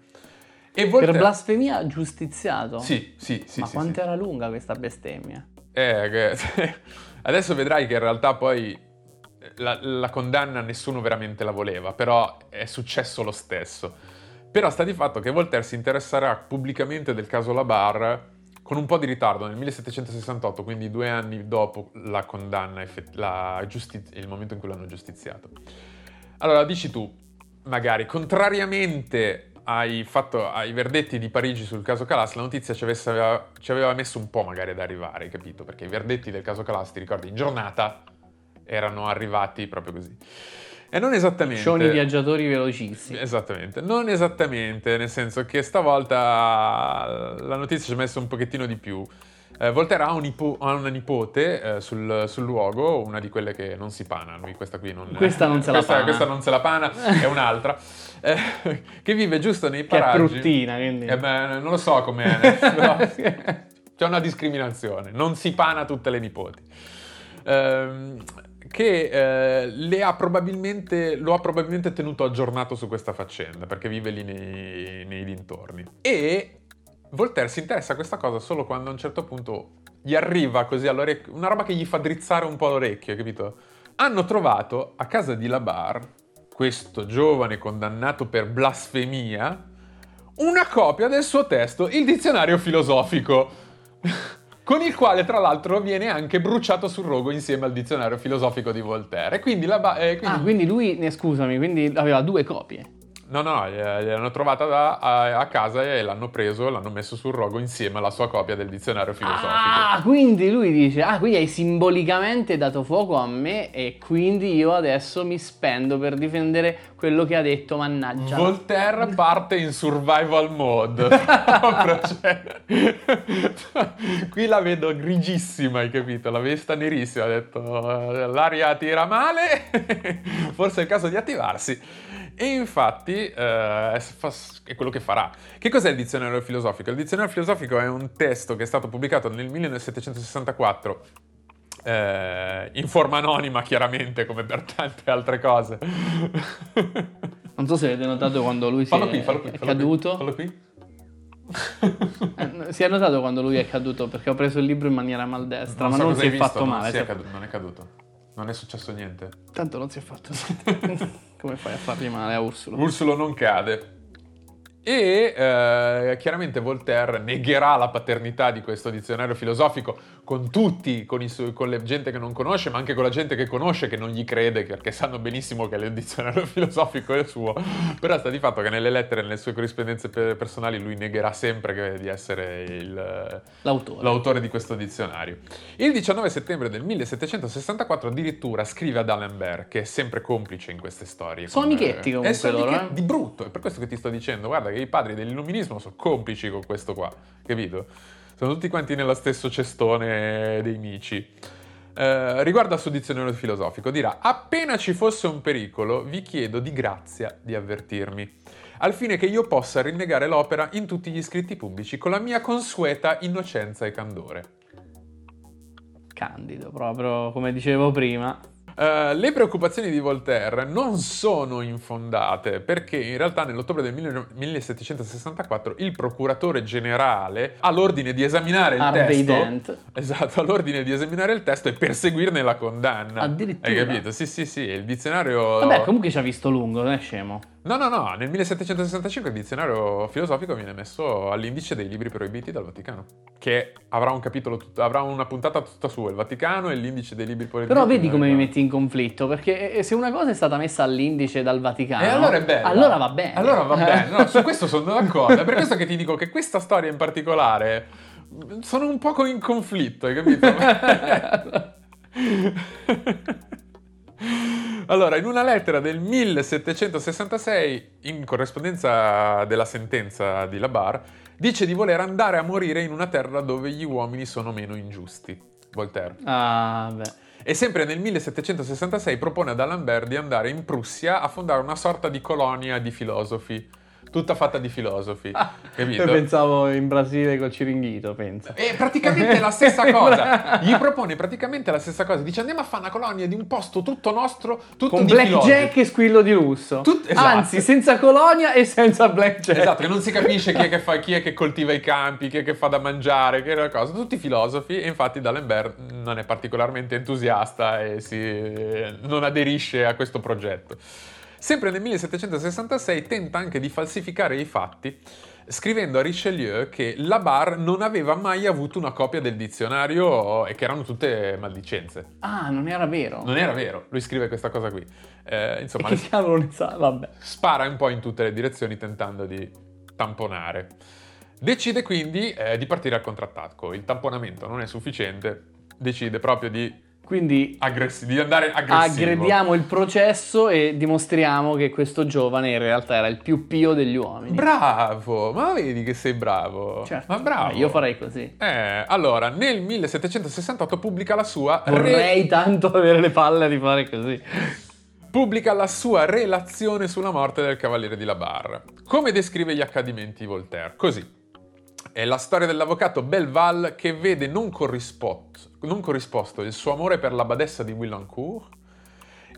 Speaker 1: E Voltaire...
Speaker 2: Per blasfemia giustiziato.
Speaker 1: Sì, sì, sì.
Speaker 2: Ma
Speaker 1: sì,
Speaker 2: quanto
Speaker 1: sì.
Speaker 2: era lunga questa bestemmia?
Speaker 1: Eh, adesso vedrai che in realtà poi la, la condanna nessuno veramente la voleva, però è successo lo stesso. Però sta di fatto che Voltaire si interesserà pubblicamente del caso Labar con un po' di ritardo, nel 1768, quindi due anni dopo la condanna, la giusti- il momento in cui l'hanno giustiziato. Allora, dici tu, magari, contrariamente ai, fatto- ai verdetti di Parigi sul caso Calas, la notizia ci, avesse- ci aveva messo un po' magari ad arrivare, capito? Perché i verdetti del caso Calas, ti ricordi, in giornata erano arrivati proprio così. E non esattamente...
Speaker 2: Scioni viaggiatori velocissimi.
Speaker 1: Esattamente, non esattamente, nel senso che stavolta la notizia ci ha messo un pochettino di più. Eh, Voltaire ha, un ipo- ha una nipote eh, sul, sul luogo, una di quelle che non si pana, lui questa qui non,
Speaker 2: Questa non se la
Speaker 1: questa-
Speaker 2: pana.
Speaker 1: Questa non se la pana, è un'altra, eh, che vive giusto nei
Speaker 2: Che è
Speaker 1: paraggi.
Speaker 2: bruttina, quindi.
Speaker 1: Eh beh, non lo so com'è, però c'è una discriminazione, non si pana tutte le nipoti. Che eh, le ha probabilmente, lo ha probabilmente tenuto aggiornato su questa faccenda, perché vive lì nei, nei dintorni. E Voltaire si interessa a questa cosa solo quando a un certo punto gli arriva così all'orecchio, una roba che gli fa drizzare un po' l'orecchio, capito? Hanno trovato a casa di Labar, questo giovane condannato per blasfemia, una copia del suo testo, il dizionario filosofico, con il quale tra l'altro viene anche bruciato sul rogo insieme al dizionario filosofico di Voltaire. Quindi ba- eh, quindi-
Speaker 2: Ah, quindi lui, ne- scusami, quindi aveva due copie.
Speaker 1: No, no, gliel'hanno trovata da- a, a casa e l'hanno preso, l'hanno messo sul rogo insieme alla sua copia del dizionario filosofico.
Speaker 2: Ah, quindi lui dice, ah, quindi hai simbolicamente dato fuoco a me e quindi io adesso mi spendo per difendere quello che ha detto, mannaggia.
Speaker 1: Voltaire parte in survival mode. Cioè, Qui la vedo grigissima, hai capito? La vesta nerissima. Ha detto l'aria tira male, forse è il caso di attivarsi. E infatti eh, è quello che farà. Che cos'è il dizionario filosofico? Il dizionario filosofico è un testo che è stato pubblicato nel 1764 eh, in forma anonima, chiaramente, come per tante altre cose.
Speaker 2: Non so se avete notato quando lui si
Speaker 1: Fallo
Speaker 2: è,
Speaker 1: qui, fallo qui,
Speaker 2: è
Speaker 1: fallo
Speaker 2: caduto.
Speaker 1: Qui, fallo qui.
Speaker 2: Eh, si è notato quando lui è caduto perché ho preso il libro in maniera maldestra, ma
Speaker 1: so
Speaker 2: non si è
Speaker 1: hai
Speaker 2: fatto
Speaker 1: visto,
Speaker 2: male.
Speaker 1: Non, si
Speaker 2: si
Speaker 1: è- caduto, non è caduto. Non è successo niente.
Speaker 2: Tanto non si è fatto niente. Come fai a fargli male a Ursulo?
Speaker 1: Ursulo non cade. E eh, chiaramente Voltaire negherà la paternità di questo dizionario filosofico con tutti, con, suoi- con la gente che non conosce, ma anche con la gente che conosce che non gli crede, perché sanno benissimo che il dizionario filosofico è suo. Però sta di fatto che nelle lettere, nelle sue corrispondenze pe- personali, lui negherà sempre di essere il,
Speaker 2: L'autore.
Speaker 1: l'autore di questo dizionario. Il 19 settembre del 1764 addirittura scrive ad D'Alembert, che è sempre complice in queste storie.
Speaker 2: Sono amichetti comunque
Speaker 1: Eh,
Speaker 2: loro,
Speaker 1: amichetti
Speaker 2: eh.
Speaker 1: di brutto, è per questo che ti sto dicendo, guarda che i padri dell'illuminismo sono complici con questo qua, capito? Sono tutti quanti nello stesso cestone dei mici. Eh, riguardo al suo dizionario filosofico, dirà: Appena ci fosse un pericolo, vi chiedo di grazia di avvertirmi, al fine che io possa rinnegare l'opera in tutti gli scritti pubblici con la mia consueta innocenza e candore.
Speaker 2: Candido, proprio come dicevo prima.
Speaker 1: Eh, le preoccupazioni di Voltaire non sono infondate perché in realtà nell'ottobre del 1000 1764 il procuratore generale ha l'ordine di esaminare il
Speaker 2: Harvey
Speaker 1: testo
Speaker 2: Dent.
Speaker 1: Esatto, ha l'ordine di esaminare il testo e perseguirne la condanna.
Speaker 2: Addirittura.
Speaker 1: Hai capito? Sì, sì, sì, il dizionario...
Speaker 2: Vabbè, comunque ci ha visto lungo, non è scemo.
Speaker 1: No, no, no, nel 1765 il dizionario filosofico viene messo all'indice dei libri proibiti dal Vaticano, che avrà un capitolo, tut- avrà una puntata tutta sua, il Vaticano e l'indice dei libri proibiti.
Speaker 2: Però vedi come mi metti in conflitto, perché eh, se una cosa è stata messa all'indice dal Vaticano,
Speaker 1: E allora è bella.
Speaker 2: allora va bene.
Speaker 1: Allora va bene, no, su questo sono d'accordo. È per questo che ti dico che questa storia in particolare mm, sono un poco in conflitto, hai capito? Allora, in una lettera del 1766, in corrispondenza della sentenza di Labar, dice di voler andare a morire in una terra dove gli uomini sono meno ingiusti. Voltaire.
Speaker 2: Ah, beh.
Speaker 1: E sempre nel 1766 propone ad D'Alembert di andare in Prussia a fondare una sorta di colonia di filosofi, tutta fatta di filosofi, capito?
Speaker 2: Io pensavo in Brasile col Ciringhito, pensa.
Speaker 1: È praticamente la stessa cosa. Gli propone praticamente la stessa cosa. Dice andiamo a fare una colonia di un posto tutto nostro, tutto
Speaker 2: Con blackjack e squillo di lusso.
Speaker 1: Tut- esatto.
Speaker 2: Anzi, senza colonia e senza blackjack.
Speaker 1: Esatto, che non si capisce chi è che, fa, chi è che coltiva i campi, chi è che fa da mangiare, che è la cosa. Tutti filosofi e infatti D'Alembert non è particolarmente entusiasta e si, non aderisce a questo progetto. Sempre nel 1766 tenta anche di falsificare i fatti scrivendo a Richelieu che la Bar non aveva mai avuto una copia del dizionario e che erano tutte maldicenze.
Speaker 2: Ah, non era vero.
Speaker 1: Non era vero, lui scrive questa cosa qui. Eh, insomma,
Speaker 2: Che
Speaker 1: le-
Speaker 2: cavolo ne sa? Vabbè.
Speaker 1: spara un po' in tutte le direzioni tentando di tamponare. Decide quindi eh, di partire al contrattacco. Il tamponamento non è sufficiente, decide proprio di,
Speaker 2: Quindi
Speaker 1: aggressi- di andare aggressivo.
Speaker 2: aggrediamo il processo e dimostriamo che questo giovane in realtà era il più pio degli uomini.
Speaker 1: Bravo, ma vedi che sei bravo.
Speaker 2: Certo.
Speaker 1: Ma bravo.
Speaker 2: Eh, Io farei così.
Speaker 1: Eh, allora, nel 1768 pubblica la sua re-
Speaker 2: Vorrei tanto avere le palle di fare così.
Speaker 1: pubblica la sua relazione sulla morte del cavaliere di La Barre. Come descrive gli accadimenti Voltaire? Così. È la storia dell'avvocato Belval che vede non, corrisposto, non corrisposto il suo amore per la badessa di Willancourt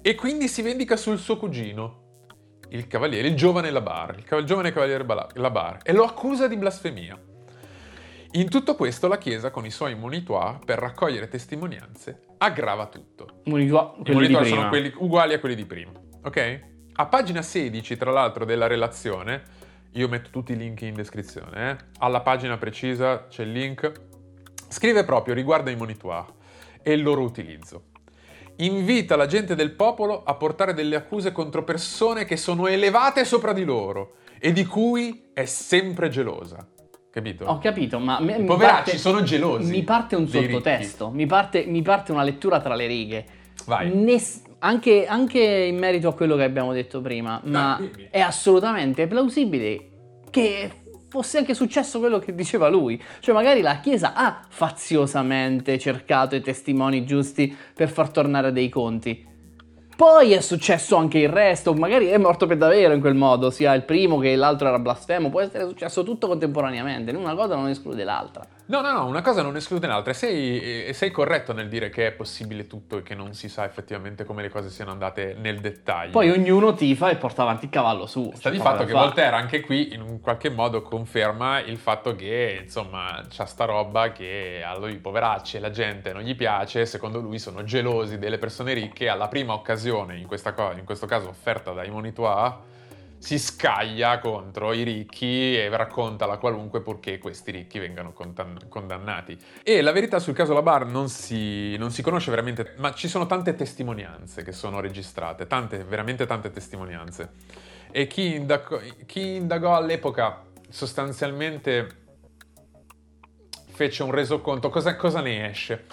Speaker 1: e quindi si vendica sul suo cugino, il cavaliere, il giovane Labar, il, il giovane cavaliere Labar, e lo accusa di blasfemia. In tutto questo la Chiesa, con i suoi monitoire per raccogliere testimonianze, aggrava tutto.
Speaker 2: Monitor,
Speaker 1: I
Speaker 2: prima.
Speaker 1: sono quelli uguali a quelli di prima, ok? A pagina 16, tra l'altro, della relazione, io metto tutti i link in descrizione, eh? alla pagina precisa c'è il link, scrive proprio riguardo ai monitoire e il loro utilizzo. invita la gente del popolo a portare delle accuse contro persone che sono elevate sopra di loro e di cui è sempre gelosa. Capito?
Speaker 2: Ho capito, ma me-
Speaker 1: I poveracci
Speaker 2: parte-
Speaker 1: sono gelosi.
Speaker 2: Mi parte un sottotesto, mi parte, mi parte una lettura tra le righe.
Speaker 1: Vai.
Speaker 2: Ness- anche, anche in merito a quello che abbiamo detto prima, ma
Speaker 1: dimmi.
Speaker 2: è assolutamente plausibile che fosse anche successo quello che diceva lui. Cioè, magari la Chiesa ha faziosamente cercato i testimoni giusti per far tornare dei conti. Poi è successo anche il resto, magari è morto per davvero in quel modo, sia il primo che l'altro era blasfemo, può essere successo tutto contemporaneamente, una cosa non esclude l'altra.
Speaker 1: No, no, no, una cosa non esclude l'altra. Sei, sei corretto nel dire che è possibile tutto e che non si sa effettivamente come le cose siano andate nel dettaglio.
Speaker 2: Poi ognuno tifa e porta avanti il cavallo su.
Speaker 1: Sta di
Speaker 2: poco
Speaker 1: fatto che
Speaker 2: fare.
Speaker 1: Voltaire anche qui in un qualche modo conferma il fatto che insomma c'ha sta roba che a lui poveracci e la gente non gli piace, secondo lui sono gelosi delle persone ricche, alla prima occasione, in, questa co- in questo caso offerta dai Monitoire, si scaglia contro i ricchi e racconta la qualunque purché questi ricchi vengano condannati. E la verità sul caso Labar non si, non si conosce veramente, ma ci sono tante testimonianze che sono registrate, tante, veramente tante testimonianze. E chi, indaco- chi indagò all'epoca sostanzialmente fece un resoconto. Cosa, cosa ne esce?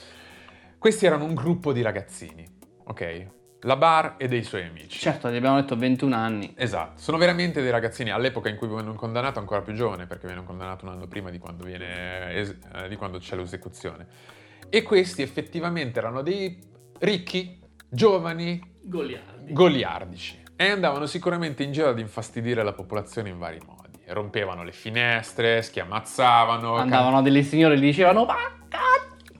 Speaker 1: Questi erano un gruppo di ragazzini, ok? La bar e dei suoi amici.
Speaker 2: Certo, gli abbiamo detto 21 anni.
Speaker 1: Esatto, sono veramente dei ragazzini all'epoca in cui vengono condannato ancora più giovane, perché vengono condannato un anno prima di quando, viene es- eh, di quando c'è l'esecuzione. E questi effettivamente erano dei ricchi, giovani,
Speaker 2: Goliardi.
Speaker 1: goliardici e andavano sicuramente in giro ad infastidire la popolazione in vari modi. Rompevano le finestre, schiamazzavano, can-
Speaker 2: Andavano delle signore e gli dicevano ma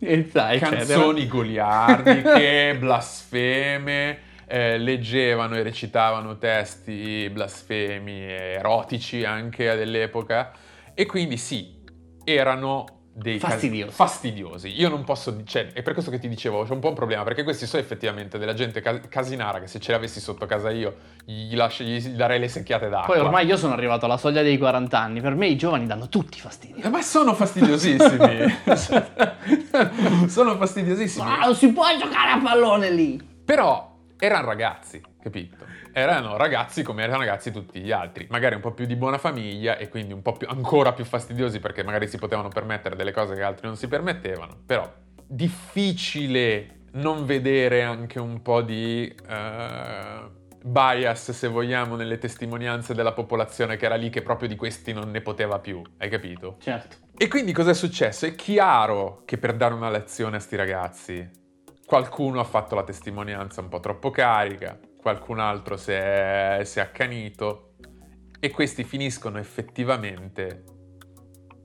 Speaker 2: E sai,
Speaker 1: canzoni goliardiche, blasfeme, eh, leggevano e recitavano testi blasfemi, e erotici anche dell'epoca e quindi sì, erano dei
Speaker 2: Fastidiosi.
Speaker 1: fastidiosi. Io non posso, cioè, è per questo che ti dicevo, c'è un po' un problema, perché questi sono effettivamente della gente ca- casinara che se ce l'avessi sotto casa io gli, lascio- gli darei le secchiate d'acqua.
Speaker 2: Poi ormai io sono arrivato alla soglia dei 40 anni, per me i giovani danno tutti fastidio.
Speaker 1: Ma sono fastidiosissimi. sono fastidiosissimi.
Speaker 2: Ma non si può giocare a pallone lì!
Speaker 1: Però erano ragazzi, capito? Erano ragazzi come erano ragazzi tutti gli altri, magari un po' più di buona famiglia e quindi un po' più, ancora più fastidiosi perché magari si potevano permettere delle cose che altri non si permettevano. Però difficile non vedere anche un po' di eh, bias, se vogliamo, nelle testimonianze della popolazione che era lì che proprio di questi non ne poteva più, hai capito?
Speaker 2: Certo.
Speaker 1: E quindi cos'è successo? È chiaro che per dare una lezione a sti ragazzi qualcuno ha fatto la testimonianza un po' troppo carica, qualcun altro si è, si è accanito e questi finiscono effettivamente...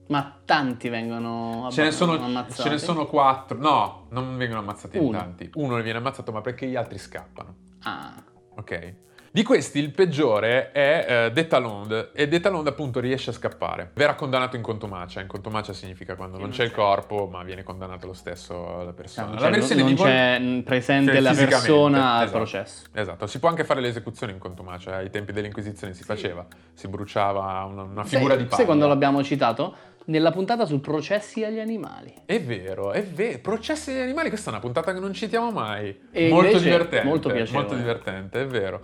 Speaker 2: Ma tanti vengono
Speaker 1: Ce ne, sono,
Speaker 2: ammazzati.
Speaker 1: ce ne sono quattro, no, non vengono ammazzati in
Speaker 2: Uno.
Speaker 1: tanti. Uno viene ammazzato ma perché gli altri scappano,
Speaker 2: Ah,
Speaker 1: ok? Di questi il peggiore è eh, De Talonde e De Talonde appunto riesce a scappare. Verrà condannato in contumacia, in contumacia significa quando
Speaker 2: Che
Speaker 1: non
Speaker 2: non
Speaker 1: c'è il
Speaker 2: c'è.
Speaker 1: corpo ma viene condannato lo stesso la persona.
Speaker 2: cioè,
Speaker 1: la
Speaker 2: non-
Speaker 1: versione
Speaker 2: non
Speaker 1: di Vol-
Speaker 2: c'è mm, presente
Speaker 1: Cioè,
Speaker 2: la persona al
Speaker 1: esatto.
Speaker 2: processo.
Speaker 1: Esatto, si può anche fare l'esecuzione in contumacia, ai tempi dell'Inquisizione si faceva, si bruciava una, una figura
Speaker 2: sai,
Speaker 1: di paglia.
Speaker 2: Sai quando l'abbiamo citato? Nella puntata su processi agli animali.
Speaker 1: È vero, è vero. Processi degli animali, questa è una puntata che non citiamo mai.
Speaker 2: E
Speaker 1: molto divertente.
Speaker 2: molto piacevole.
Speaker 1: Molto divertente, è vero.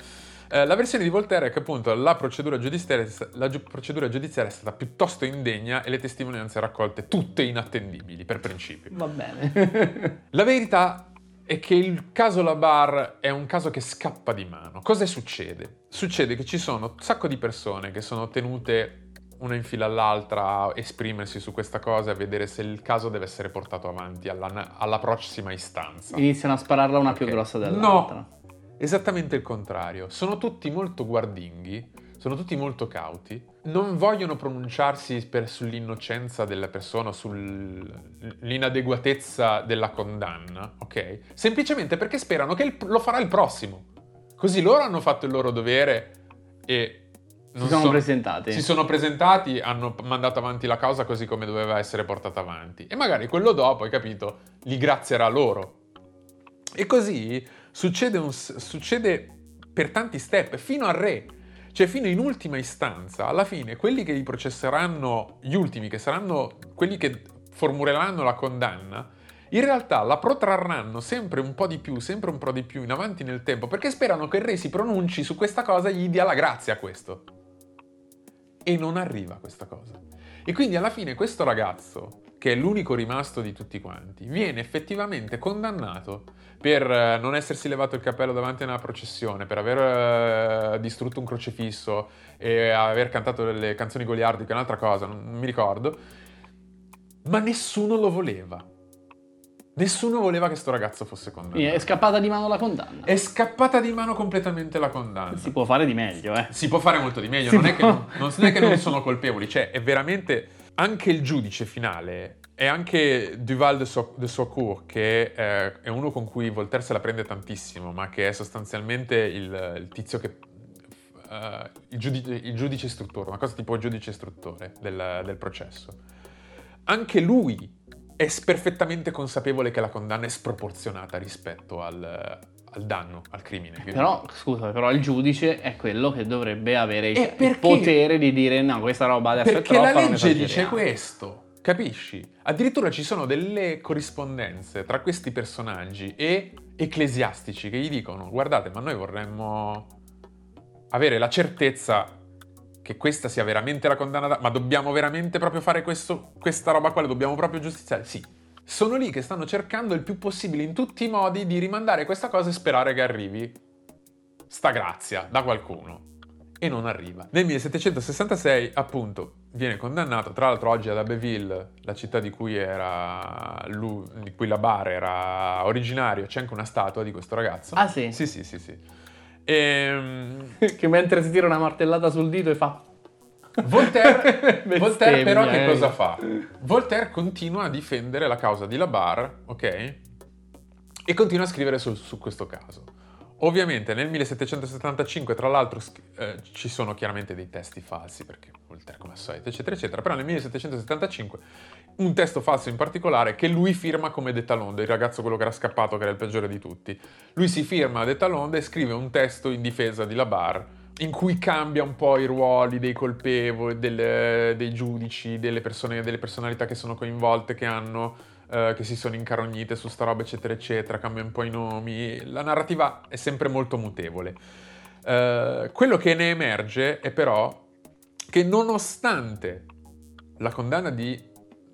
Speaker 1: Eh, la versione di Voltaire è che appunto la procedura, giudiziaria, la procedura giudiziaria è stata piuttosto indegna e le testimonianze raccolte tutte inattendibili, per principio.
Speaker 2: Va bene.
Speaker 1: La verità è che il caso Labar è un caso che scappa di mano. Cosa succede? Succede che ci sono un sacco di persone che sono tenute una in fila all'altra a esprimersi su questa cosa e a vedere se il caso deve essere portato avanti alla, alla prossima istanza.
Speaker 2: Iniziano a spararla una più
Speaker 1: Ok.
Speaker 2: grossa dell'altra.
Speaker 1: No, esattamente il contrario. Sono tutti molto guardinghi, sono tutti molto cauti, non vogliono pronunciarsi per- sull'innocenza della persona, sull'inadeguatezza della condanna, ok? Semplicemente perché sperano che il- lo farà il prossimo. Così loro hanno fatto il loro dovere e...
Speaker 2: Si
Speaker 1: non
Speaker 2: sono presentati.
Speaker 1: si sono presentati, hanno mandato avanti la causa così come doveva essere portata avanti. E magari quello dopo, hai capito, li grazierà loro. E così succede, un succede per tanti step, fino al re. Cioè, fino in ultima istanza, alla fine, quelli che li processeranno, gli ultimi, che saranno quelli che formuleranno la condanna, in realtà la protrarranno sempre un po' di più, sempre un po' di più in avanti nel tempo, perché sperano che il re si pronunci su questa cosa e gli dia la grazia a questo. E non arriva questa cosa. E quindi alla fine questo ragazzo, che è l'unico rimasto di tutti quanti, viene effettivamente condannato per eh, non essersi levato il cappello davanti a una processione, per aver uh, distrutto un crocefisso e aver cantato delle canzoni goliardiche, un'altra cosa, non, mi ricordo, ma nessuno lo voleva. Nessuno voleva che sto ragazzo fosse condannato.
Speaker 2: È scappata di mano la condanna.
Speaker 1: È scappata di mano completamente la condanna.
Speaker 2: Si può fare di meglio, eh.
Speaker 1: Si può fare molto di meglio, non è, non, non è, che non, sono colpevoli, cioè è veramente... Anche il giudice finale e anche Duval de, so- de Saucourt, che eh, è uno con cui Voltaire se la prende tantissimo, ma che è sostanzialmente il, il tizio che... Uh, il, giudice, il, giudice, istruttore, una cosa tipo giudice istruttore del, del processo. Anche lui è perfettamente consapevole che la condanna è sproporzionata rispetto al, al danno, al crimine.
Speaker 2: Però, scusa, però il giudice è quello che dovrebbe avere il, il potere di dire no, questa roba adesso
Speaker 1: perché
Speaker 2: è troppa,
Speaker 1: la legge dice questo, capisci? Addirittura ci sono delle corrispondenze tra questi personaggi e ecclesiastici che gli dicono guardate, ma noi vorremmo avere la certezza che questa sia veramente la condanna, da... ma dobbiamo veramente proprio fare questo, questa roba qua, dobbiamo proprio giustiziare? Sì. Sono lì che stanno cercando il più possibile in tutti i modi di rimandare questa cosa e sperare che arrivi sta grazia da qualcuno. E non arriva. Nel 1766, appunto, viene condannato, tra l'altro oggi ad Abbeville, la città di cui, era lui, di cui la bar era originario, c'è anche una statua di questo ragazzo.
Speaker 2: Ah sì?
Speaker 1: Sì, sì, sì, sì. E... Ehm,
Speaker 2: che mentre si tira una martellata sul dito e fa...
Speaker 1: Voltaire, Voltaire però che cosa fa? Voltaire continua a difendere la causa di Labar, ok? E continua a scrivere su, su questo caso. Ovviamente nel 1775, tra l'altro, eh, ci sono chiaramente dei testi falsi, perché Voltaire come al solito, eccetera, eccetera, però nel 1775 un testo falso in particolare che lui firma come De Talonde, il ragazzo quello che era scappato, che era il peggiore di tutti. Lui si firma De Talonde e scrive un testo in difesa di Labar, in cui cambia un po' i ruoli dei colpevoli, del, dei giudici, delle, persone, delle personalità che sono coinvolte, che hanno eh, che si sono incarognite su sta roba, eccetera, eccetera, cambia un po' i nomi. La narrativa è sempre molto mutevole. Uh, quello che ne emerge è però che nonostante la condanna di,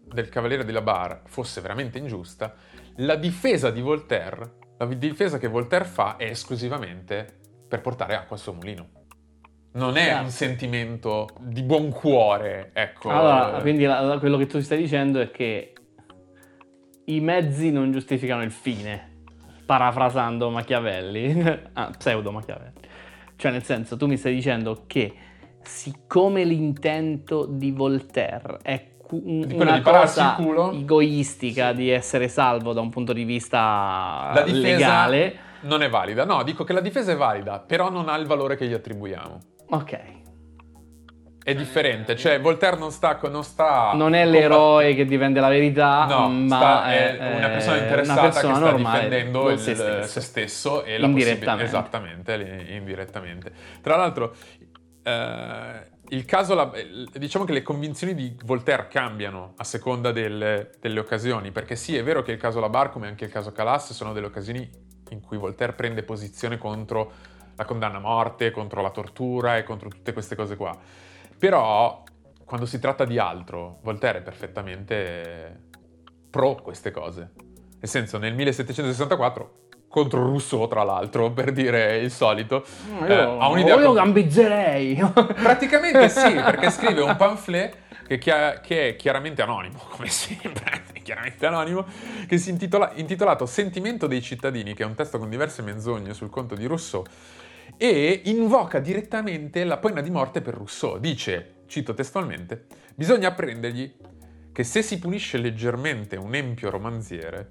Speaker 1: del Cavaliere della Bar fosse veramente ingiusta, la difesa di Voltaire, la difesa che Voltaire fa è esclusivamente per portare acqua al suo mulino. Non è un sentimento di buon cuore, ecco.
Speaker 2: Allora, quindi la, quello che tu stai dicendo è che i mezzi non giustificano il fine, parafrasando Machiavelli, ah, pseudo Machiavelli. Cioè nel senso, tu mi stai dicendo che siccome l'intento di Voltaire è un, una cosa egoistica di essere salvo da un punto di vista la legale,
Speaker 1: non è valida. No, dico che la difesa è valida, però non ha il valore che gli attribuiamo.
Speaker 2: Ok
Speaker 1: è differente, cioè Voltaire non sta... Non, sta
Speaker 2: non è l'eroe che difende la verità,
Speaker 1: no,
Speaker 2: ma
Speaker 1: sta, è, una persona interessata una persona che sta difendendo il, se, stesso. se, stesso. e la
Speaker 2: indirettamente.
Speaker 1: Esattamente, indirettamente. Tra l'altro, eh, il caso, diciamo che le convinzioni di Voltaire cambiano a seconda delle, delle occasioni, perché sì, è vero che il caso Labar, come anche il caso Calas, sono delle occasioni in cui Voltaire prende posizione contro la condanna a morte, contro la tortura e contro tutte queste cose qua però quando si tratta di altro, Voltaire è perfettamente pro queste cose. Nel senso, nel 1764 contro Rousseau, tra l'altro, per dire il solito.
Speaker 2: io, eh, ha un'idea. Io com- gambizzerei.
Speaker 1: Praticamente sì, perché scrive un pamphlet che, chia- che, è chiaramente anonimo, come sempre, chiaramente anonimo, che si intitola, intitolato Sentimento dei cittadini, che è un testo con diverse menzogne sul conto di Rousseau e invoca direttamente la pena di morte per Rousseau. Dice, cito testualmente, bisogna apprendergli che se si punisce leggermente un empio romanziere,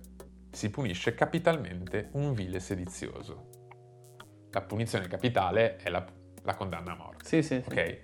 Speaker 1: si punisce capitalmente un vile sedizioso. La punizione capitale è la, la condanna a morte.
Speaker 2: Sì, sì.
Speaker 1: Ok? Sì.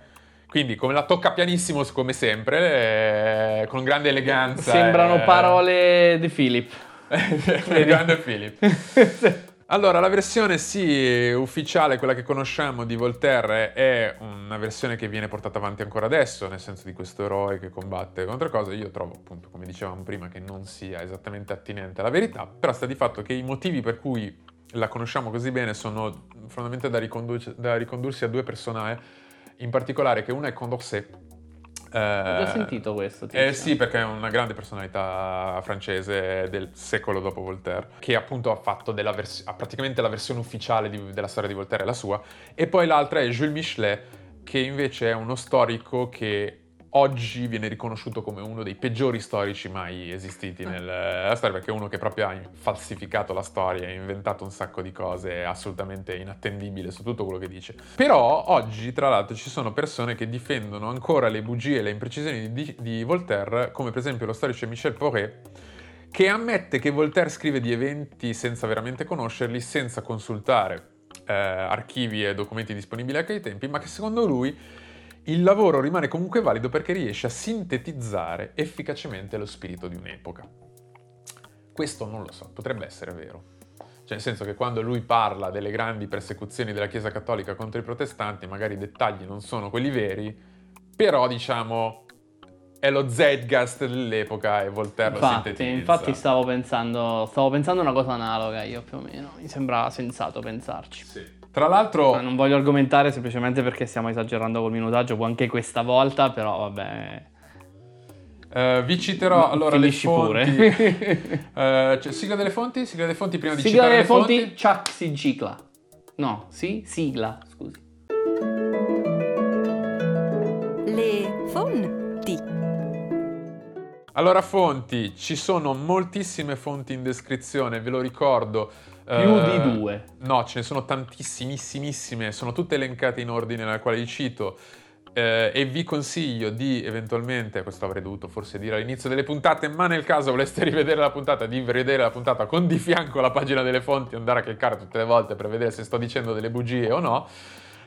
Speaker 1: Quindi come la tocca pianissimo come sempre, eh, con grande eleganza.
Speaker 2: Sembrano eh... parole di Philip.
Speaker 1: di grande Philip. Allora, la versione sì ufficiale, quella che conosciamo di Voltaire, è una versione che viene portata avanti ancora adesso, nel senso di questo eroe che combatte contro cose. Io trovo, appunto, come dicevamo prima, che non sia esattamente attinente alla verità, però sta di fatto che i motivi per cui la conosciamo così bene sono fondamentalmente da, ricondu- da ricondursi a due persone, in particolare che una è Condorcet,
Speaker 2: ho già sentito questo.
Speaker 1: Eh sì, perché è una grande personalità francese del secolo dopo Voltaire, che appunto ha fatto vers- ha praticamente la versione ufficiale di, della storia di Voltaire, la sua. E poi l'altra è Jules Michelet, che invece è uno storico che oggi viene riconosciuto come uno dei peggiori storici mai esistiti nella storia, perché è uno che proprio ha falsificato la storia, ha inventato un sacco di cose assolutamente inattendibile su tutto quello che dice. Però oggi, tra l'altro, ci sono persone che difendono ancora le bugie e le imprecisioni di, di Voltaire, come per esempio lo storico Michel Poré, che ammette che Voltaire scrive di eventi senza veramente conoscerli, senza consultare eh, archivi e documenti disponibili a quei tempi, ma che secondo lui il lavoro rimane comunque valido perché riesce a sintetizzare efficacemente lo spirito di un'epoca. Questo non lo so, potrebbe essere vero. Cioè, nel senso che quando lui parla delle grandi persecuzioni della Chiesa Cattolica contro i protestanti, magari i dettagli non sono quelli veri, però diciamo è lo Zeitgeist dell'epoca e Voltaire
Speaker 2: infatti,
Speaker 1: lo sintetizza.
Speaker 2: Infatti stavo pensando, stavo pensando una cosa analoga io più o meno, mi sembra sensato pensarci.
Speaker 1: Sì. Tra l'altro...
Speaker 2: Ma non voglio argomentare semplicemente perché stiamo esagerando col minutaggio, anche questa volta, però vabbè...
Speaker 1: Uh, vi citerò allora Finisci le fonti. Pure. uh, cioè, sigla delle fonti? Sigla delle fonti prima
Speaker 2: sigla
Speaker 1: di citare
Speaker 2: delle fonti,
Speaker 1: fonti.
Speaker 2: Chuck si cicla. No, sì, sigla, scusi.
Speaker 3: Le fonti.
Speaker 1: Allora, fonti, ci sono moltissime fonti in descrizione, ve lo ricordo.
Speaker 2: Più uh, di due.
Speaker 1: No, ce ne sono tantissimissime, sono tutte elencate in ordine nella quale li cito. Eh, e vi consiglio di eventualmente, questo avrei dovuto forse dire all'inizio delle puntate, ma nel caso voleste rivedere la puntata, di rivedere la puntata con di fianco la pagina delle fonti, andare a cliccare tutte le volte per vedere se sto dicendo delle bugie o no.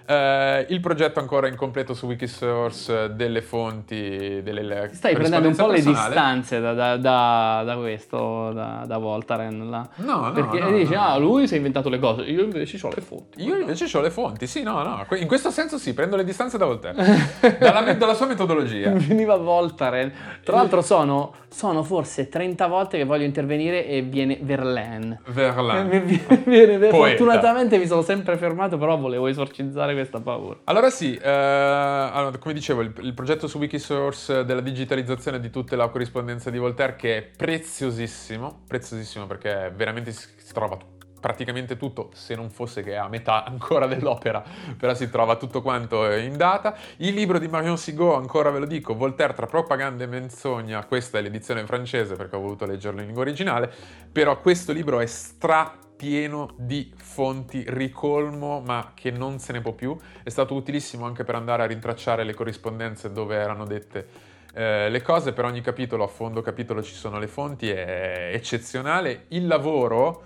Speaker 1: Uh, il progetto ancora incompleto su Wikisource delle fonti delle
Speaker 2: Stai prendendo un po' le distanze da, da, da, da questo, da, da Voltaren là.
Speaker 1: No, no,
Speaker 2: Perché
Speaker 1: no,
Speaker 2: dici,
Speaker 1: no.
Speaker 2: ah, lui si è inventato le cose, io invece ho le fonti.
Speaker 1: Io invece ho le fonti, sì, no, no. In questo senso sì, prendo le distanze da Voltaire. dalla, dalla sua metodologia.
Speaker 2: Veniva Voltaren. Tra l'altro sono, sono forse 30 volte che voglio intervenire e viene Verlaine.
Speaker 1: Verlaine.
Speaker 2: Viene, viene, fortunatamente mi sono sempre fermato, però volevo esorcizzare questa paura.
Speaker 1: Allora sì, eh, allora, come dicevo, il, il, progetto su Wikisource della digitalizzazione di tutta la corrispondenza di Voltaire che è preziosissimo, preziosissimo perché veramente si, si trova praticamente tutto, se non fosse che è a metà ancora dell'opera, però si trova tutto quanto in data. Il libro di Marion Sigaud, ancora ve lo dico, Voltaire tra propaganda e menzogna, questa è l'edizione francese perché ho voluto leggerlo in lingua originale, però questo libro è stra pieno di fonti, ricolmo, ma che non se ne può più. È stato utilissimo anche per andare a rintracciare le corrispondenze dove erano dette eh, le cose. Per ogni capitolo, a fondo capitolo, ci sono le fonti, è eccezionale. Il lavoro...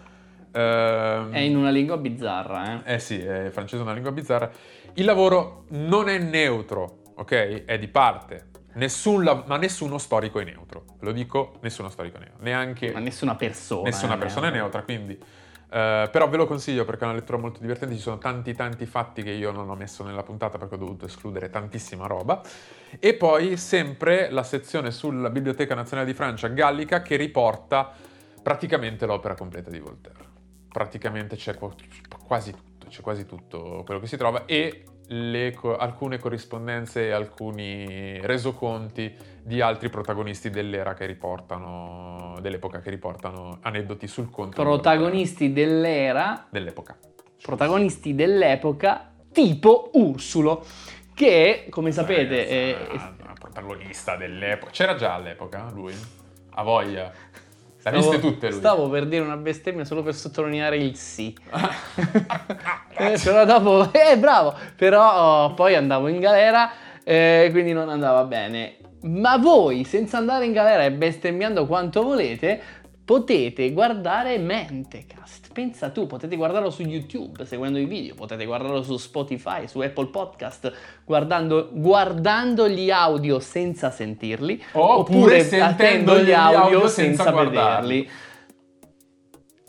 Speaker 2: Ehm, è in una lingua bizzarra,
Speaker 1: eh? Eh sì, è francese è una lingua bizzarra. Il lavoro non è neutro, ok? È di parte. Nessun la- ma nessuno storico è neutro. Ve lo dico, nessuno storico è neutro. Neanche...
Speaker 2: Ma nessuna persona.
Speaker 1: Nessuna persona è neutra, quindi... Uh, però ve lo consiglio perché è una lettura molto divertente, ci sono tanti tanti fatti che io non ho messo nella puntata perché ho dovuto escludere tantissima roba. E poi sempre la sezione sulla Biblioteca Nazionale di Francia Gallica che riporta praticamente l'opera completa di Voltaire. Praticamente c'è quasi tutto, c'è quasi tutto quello che si trova e le, alcune corrispondenze e alcuni resoconti di altri protagonisti dell'era che riportano, dell'epoca che riportano aneddoti sul conto.
Speaker 2: Protagonisti dell'era.
Speaker 1: Dell'epoca.
Speaker 2: Protagonisti dell'epoca tipo Ursulo, che come sapete
Speaker 1: è... Una protagonista dell'epoca. C'era già all'epoca lui? A voglia. L'ha viste tutte lui.
Speaker 2: Stavo per dire una bestemmia solo per sottolineare il sì. eh, però dopo, eh bravo, però oh, poi andavo in galera, eh, quindi non andava bene. Ma voi, senza andare in galera e bestemmiando quanto volete, potete guardare Mentecast. Pensa tu, potete guardarlo su YouTube seguendo i video, potete guardarlo su Spotify, su Apple Podcast, guardando, guardando gli audio senza sentirli,
Speaker 1: oppure, oppure sentendo gli audio, senza, senza vederli.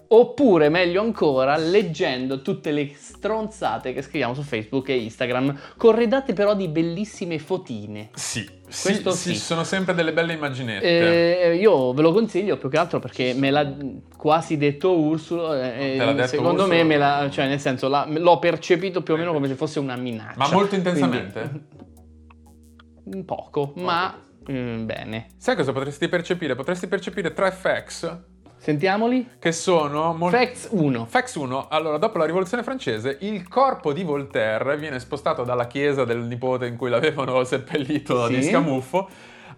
Speaker 2: Oppure, meglio ancora, leggendo tutte le stronzate che scriviamo su Facebook e Instagram, corredate però di bellissime fotine.
Speaker 4: Sì, sì, sì,
Speaker 2: sì.
Speaker 4: sono sempre delle belle immaginette.
Speaker 2: Eh, io ve lo consiglio più che altro perché me l'ha quasi detto Ursulo. eh,
Speaker 4: detto
Speaker 2: secondo
Speaker 4: Ursulo?
Speaker 2: me, me l'ha- cioè, nel senso, l'ha- l'ho percepito più o meno come se fosse una minaccia.
Speaker 4: Ma molto intensamente?
Speaker 2: Quindi, poco, ma mm, bene.
Speaker 4: Sai cosa potresti percepire? Potresti percepire tre facts
Speaker 2: Sentiamoli.
Speaker 4: che sono molto...
Speaker 2: Facts 1.
Speaker 4: Fax 1. Allora, dopo la rivoluzione francese, il corpo di Voltaire viene spostato dalla chiesa del nipote in cui l'avevano seppellito
Speaker 2: Sì.
Speaker 4: di scamuffo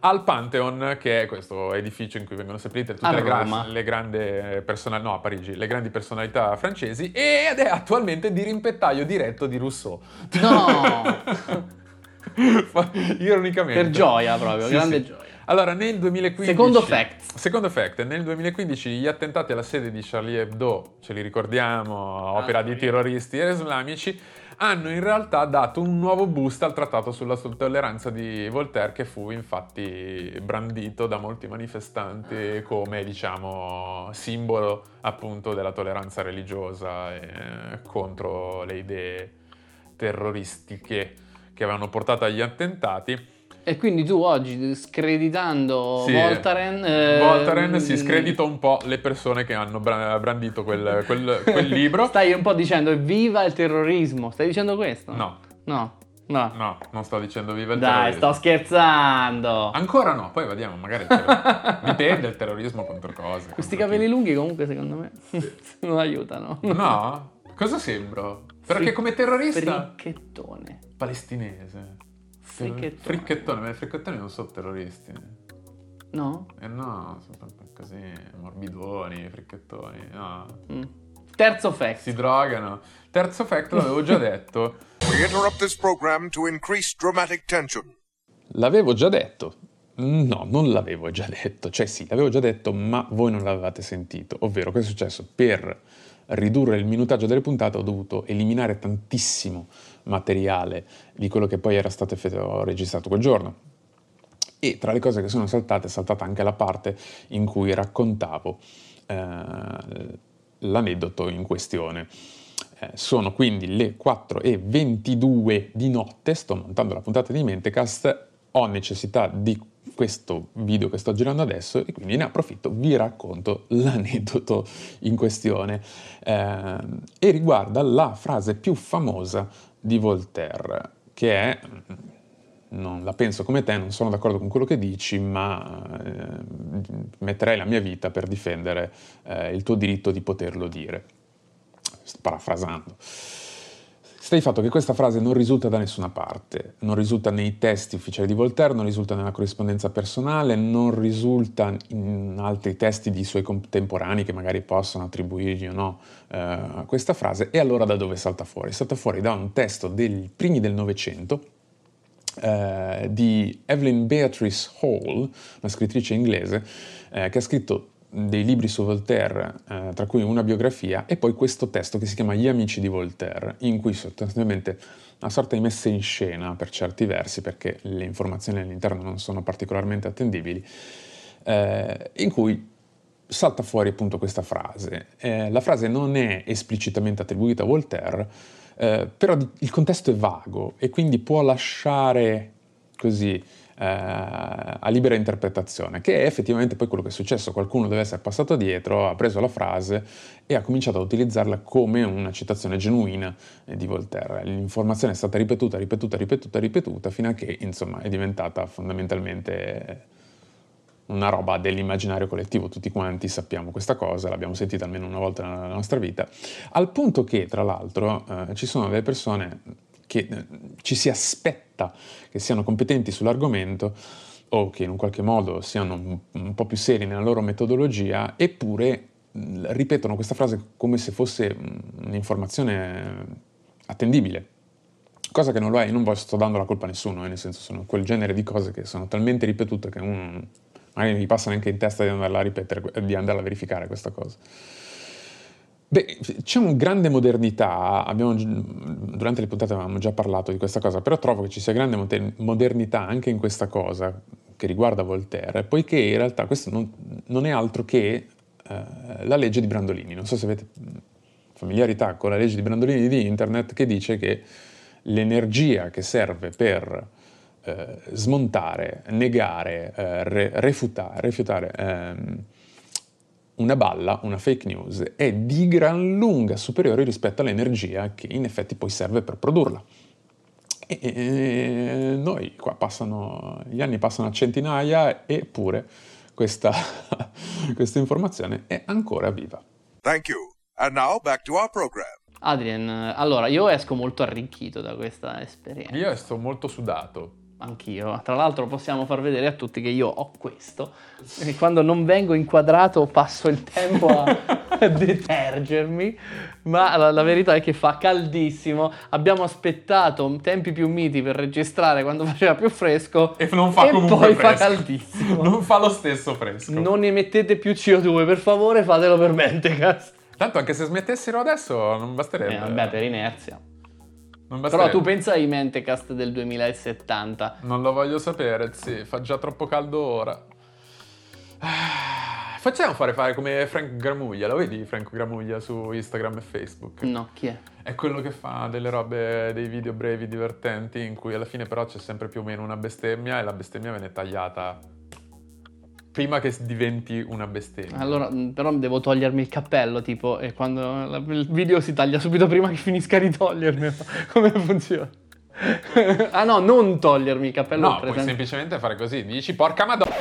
Speaker 4: al Pantheon, che è questo edificio in cui vengono seppellite tutte le, gra- le grandi personalità, no, a Parigi, le grandi personalità francesi, ed è attualmente di rimpettaio diretto di Rousseau.
Speaker 2: No!
Speaker 4: Ironicamente.
Speaker 2: per gioia proprio,
Speaker 4: Sì,
Speaker 2: grande
Speaker 4: sì.
Speaker 2: gioia.
Speaker 4: Allora, nel 2015...
Speaker 2: Secondo fact.
Speaker 4: Secondo fact, nel 2015 gli attentati alla sede di Charlie Hebdo, ce li ricordiamo, opera di terroristi islamici, hanno in realtà dato un nuovo boost al trattato sulla tolleranza di Voltaire che fu infatti brandito da molti manifestanti come diciamo simbolo appunto della tolleranza religiosa e contro le idee terroristiche che avevano portato agli attentati.
Speaker 2: E quindi tu oggi, screditando
Speaker 4: Sì.
Speaker 2: Voltaren... eh,
Speaker 4: Voltaren si scredita un po' le persone che hanno bra- brandito quel, quel- quel libro.
Speaker 2: Stai un po' dicendo evviva il terrorismo. Stai dicendo questo?
Speaker 4: No,
Speaker 2: No. No.
Speaker 4: no, non sto dicendo viva il
Speaker 2: Dai,
Speaker 4: terrorismo.
Speaker 2: sto scherzando.
Speaker 4: Ancora no, poi vediamo, magari terror- dipende il terrorismo contro cosa.
Speaker 2: Questi
Speaker 4: contro
Speaker 2: capelli
Speaker 4: chi.
Speaker 2: lunghi comunque secondo me non aiutano.
Speaker 4: No? Cosa sembro? Perché
Speaker 2: Fri-
Speaker 4: come terrorista
Speaker 2: Fricchettone.
Speaker 4: palestinese.
Speaker 2: Fricchettone.
Speaker 4: Fricchettone, ma i fricchettoni non sono terroristi.
Speaker 2: No?
Speaker 4: Eh no, sono così, morbidoni, fricchettoni, no.
Speaker 2: Mm. Terzo fact.
Speaker 4: Si drogano. Terzo fact l'avevo già detto.
Speaker 5: We interrupt this program to increase dramatic tension.
Speaker 1: L'avevo già detto. No, non l'avevo già detto. Cioè sì, l'avevo già detto, ma voi non l'avevate sentito. Ovvero, cosa è successo? Per ridurre il minutaggio delle puntate ho dovuto eliminare tantissimo materiale di quello che poi era stato registrato quel giorno. E tra le cose che sono saltate è saltata anche la parte in cui raccontavo eh, l'aneddoto in questione. Eh, sono quindi le 4.22 di notte, sto montando la puntata di Mentecast, ho necessità di questo video che sto girando adesso e quindi ne approfitto, vi racconto l'aneddoto in questione eh, e riguarda la frase più famosa di Voltaire, che è non la penso come te, non sono d'accordo con quello che dici, ma eh, metterei la mia vita per difendere eh, il tuo diritto di poterlo dire. Sto parafrasando. Sta di fatto che questa frase non risulta da nessuna parte, non risulta nei testi ufficiali di Voltaire, non risulta nella corrispondenza personale, non risulta in altri testi di suoi contemporanei che magari possono attribuirgli o no eh, questa frase. E allora da dove salta fuori? Salta fuori da un testo dei primi del Novecento, eh, di Evelyn Beatrice Hall, una scrittrice inglese, eh, che ha scritto dei libri su Voltaire, eh, tra cui una biografia, e poi questo testo che si chiama Gli amici di Voltaire, in cui sostanzialmente una sorta di messa in scena per certi versi, perché le informazioni all'interno non sono particolarmente attendibili, eh, in cui salta fuori appunto questa frase. Eh, la frase non è esplicitamente attribuita a Voltaire, eh, però il contesto è vago e quindi può lasciare così a libera interpretazione, che è effettivamente poi quello che è successo. Qualcuno deve essere passato dietro, ha preso la frase e ha cominciato a utilizzarla come una citazione genuina eh, di Voltaire. L'informazione è stata ripetuta, ripetuta, ripetuta, ripetuta, fino a che insomma è diventata fondamentalmente una roba dell'immaginario collettivo, tutti quanti sappiamo questa cosa, l'abbiamo sentita almeno una volta nella nostra vita, al punto che tra l'altro eh, ci sono delle persone che eh, ci si aspetta che siano competenti sull'argomento o che in un qualche modo siano un, po' più seri nella loro metodologia, eppure ripetono questa frase come se fosse un'informazione attendibile. Cosa che non lo è, io non sto dando la colpa a nessuno, eh, nel senso sono quel genere di cose che sono talmente ripetute che uno magari gli passa neanche in testa di andarla a ripetere, di andarla a verificare questa cosa. Beh, c'è una grande modernità, abbiamo, durante le puntate avevamo già parlato di questa cosa, però trovo che ci sia grande moder- modernità anche in questa cosa che riguarda Voltaire, poiché in realtà questo non, non è altro che eh,
Speaker 6: la legge di Brandolini. Non so se avete familiarità con la legge di Brandolini di internet che dice che l'energia che serve per eh, smontare, negare, eh, re- refutare, rifiutare ehm, una balla, una fake news, è di gran lunga superiore rispetto all'energia che in effetti poi serve per produrla. E, e noi qua passano, gli anni passano a centinaia eppure questa, questa informazione è ancora viva.
Speaker 5: Thank you. And now back to our program.
Speaker 2: Adrian, allora io esco molto arricchito da questa esperienza.
Speaker 1: Io sto molto sudato.
Speaker 2: Anch'io. Tra l'altro possiamo far vedere a tutti che io ho questo. E quando non vengo inquadrato passo il tempo a detergermi. Ma la, la verità è che fa caldissimo. Abbiamo aspettato tempi più miti per registrare quando faceva più fresco.
Speaker 1: E non fa
Speaker 2: e
Speaker 1: comunque
Speaker 2: poi
Speaker 1: fresco.
Speaker 2: fa caldissimo.
Speaker 1: Non fa lo stesso fresco.
Speaker 2: Non emettete più CO2, per favore, fatelo per Mentecast.
Speaker 1: Tanto anche se smettessero adesso non basterebbe.
Speaker 2: Eh, vabbè, per inerzia. Però tu pensa ai Mentecast del 2070.
Speaker 1: Non lo voglio sapere, sì, fa già troppo caldo ora. Ah, Facciamo fare fare come Frank Gramuglia, lo vedi Frank Gramuglia su Instagram e Facebook?
Speaker 2: No, chi è?
Speaker 1: È quello che fa delle robe, dei video brevi divertenti in cui alla fine però c'è sempre più o meno una bestemmia e la bestemmia viene tagliata prima che diventi una bestemmia.
Speaker 2: Allora, mh, però devo togliermi il cappello, tipo, e quando il video si taglia subito prima che finisca di togliermelo. Come funziona? ah no, non togliermi il cappello.
Speaker 1: No, puoi semplicemente fare così, dici porca madonna.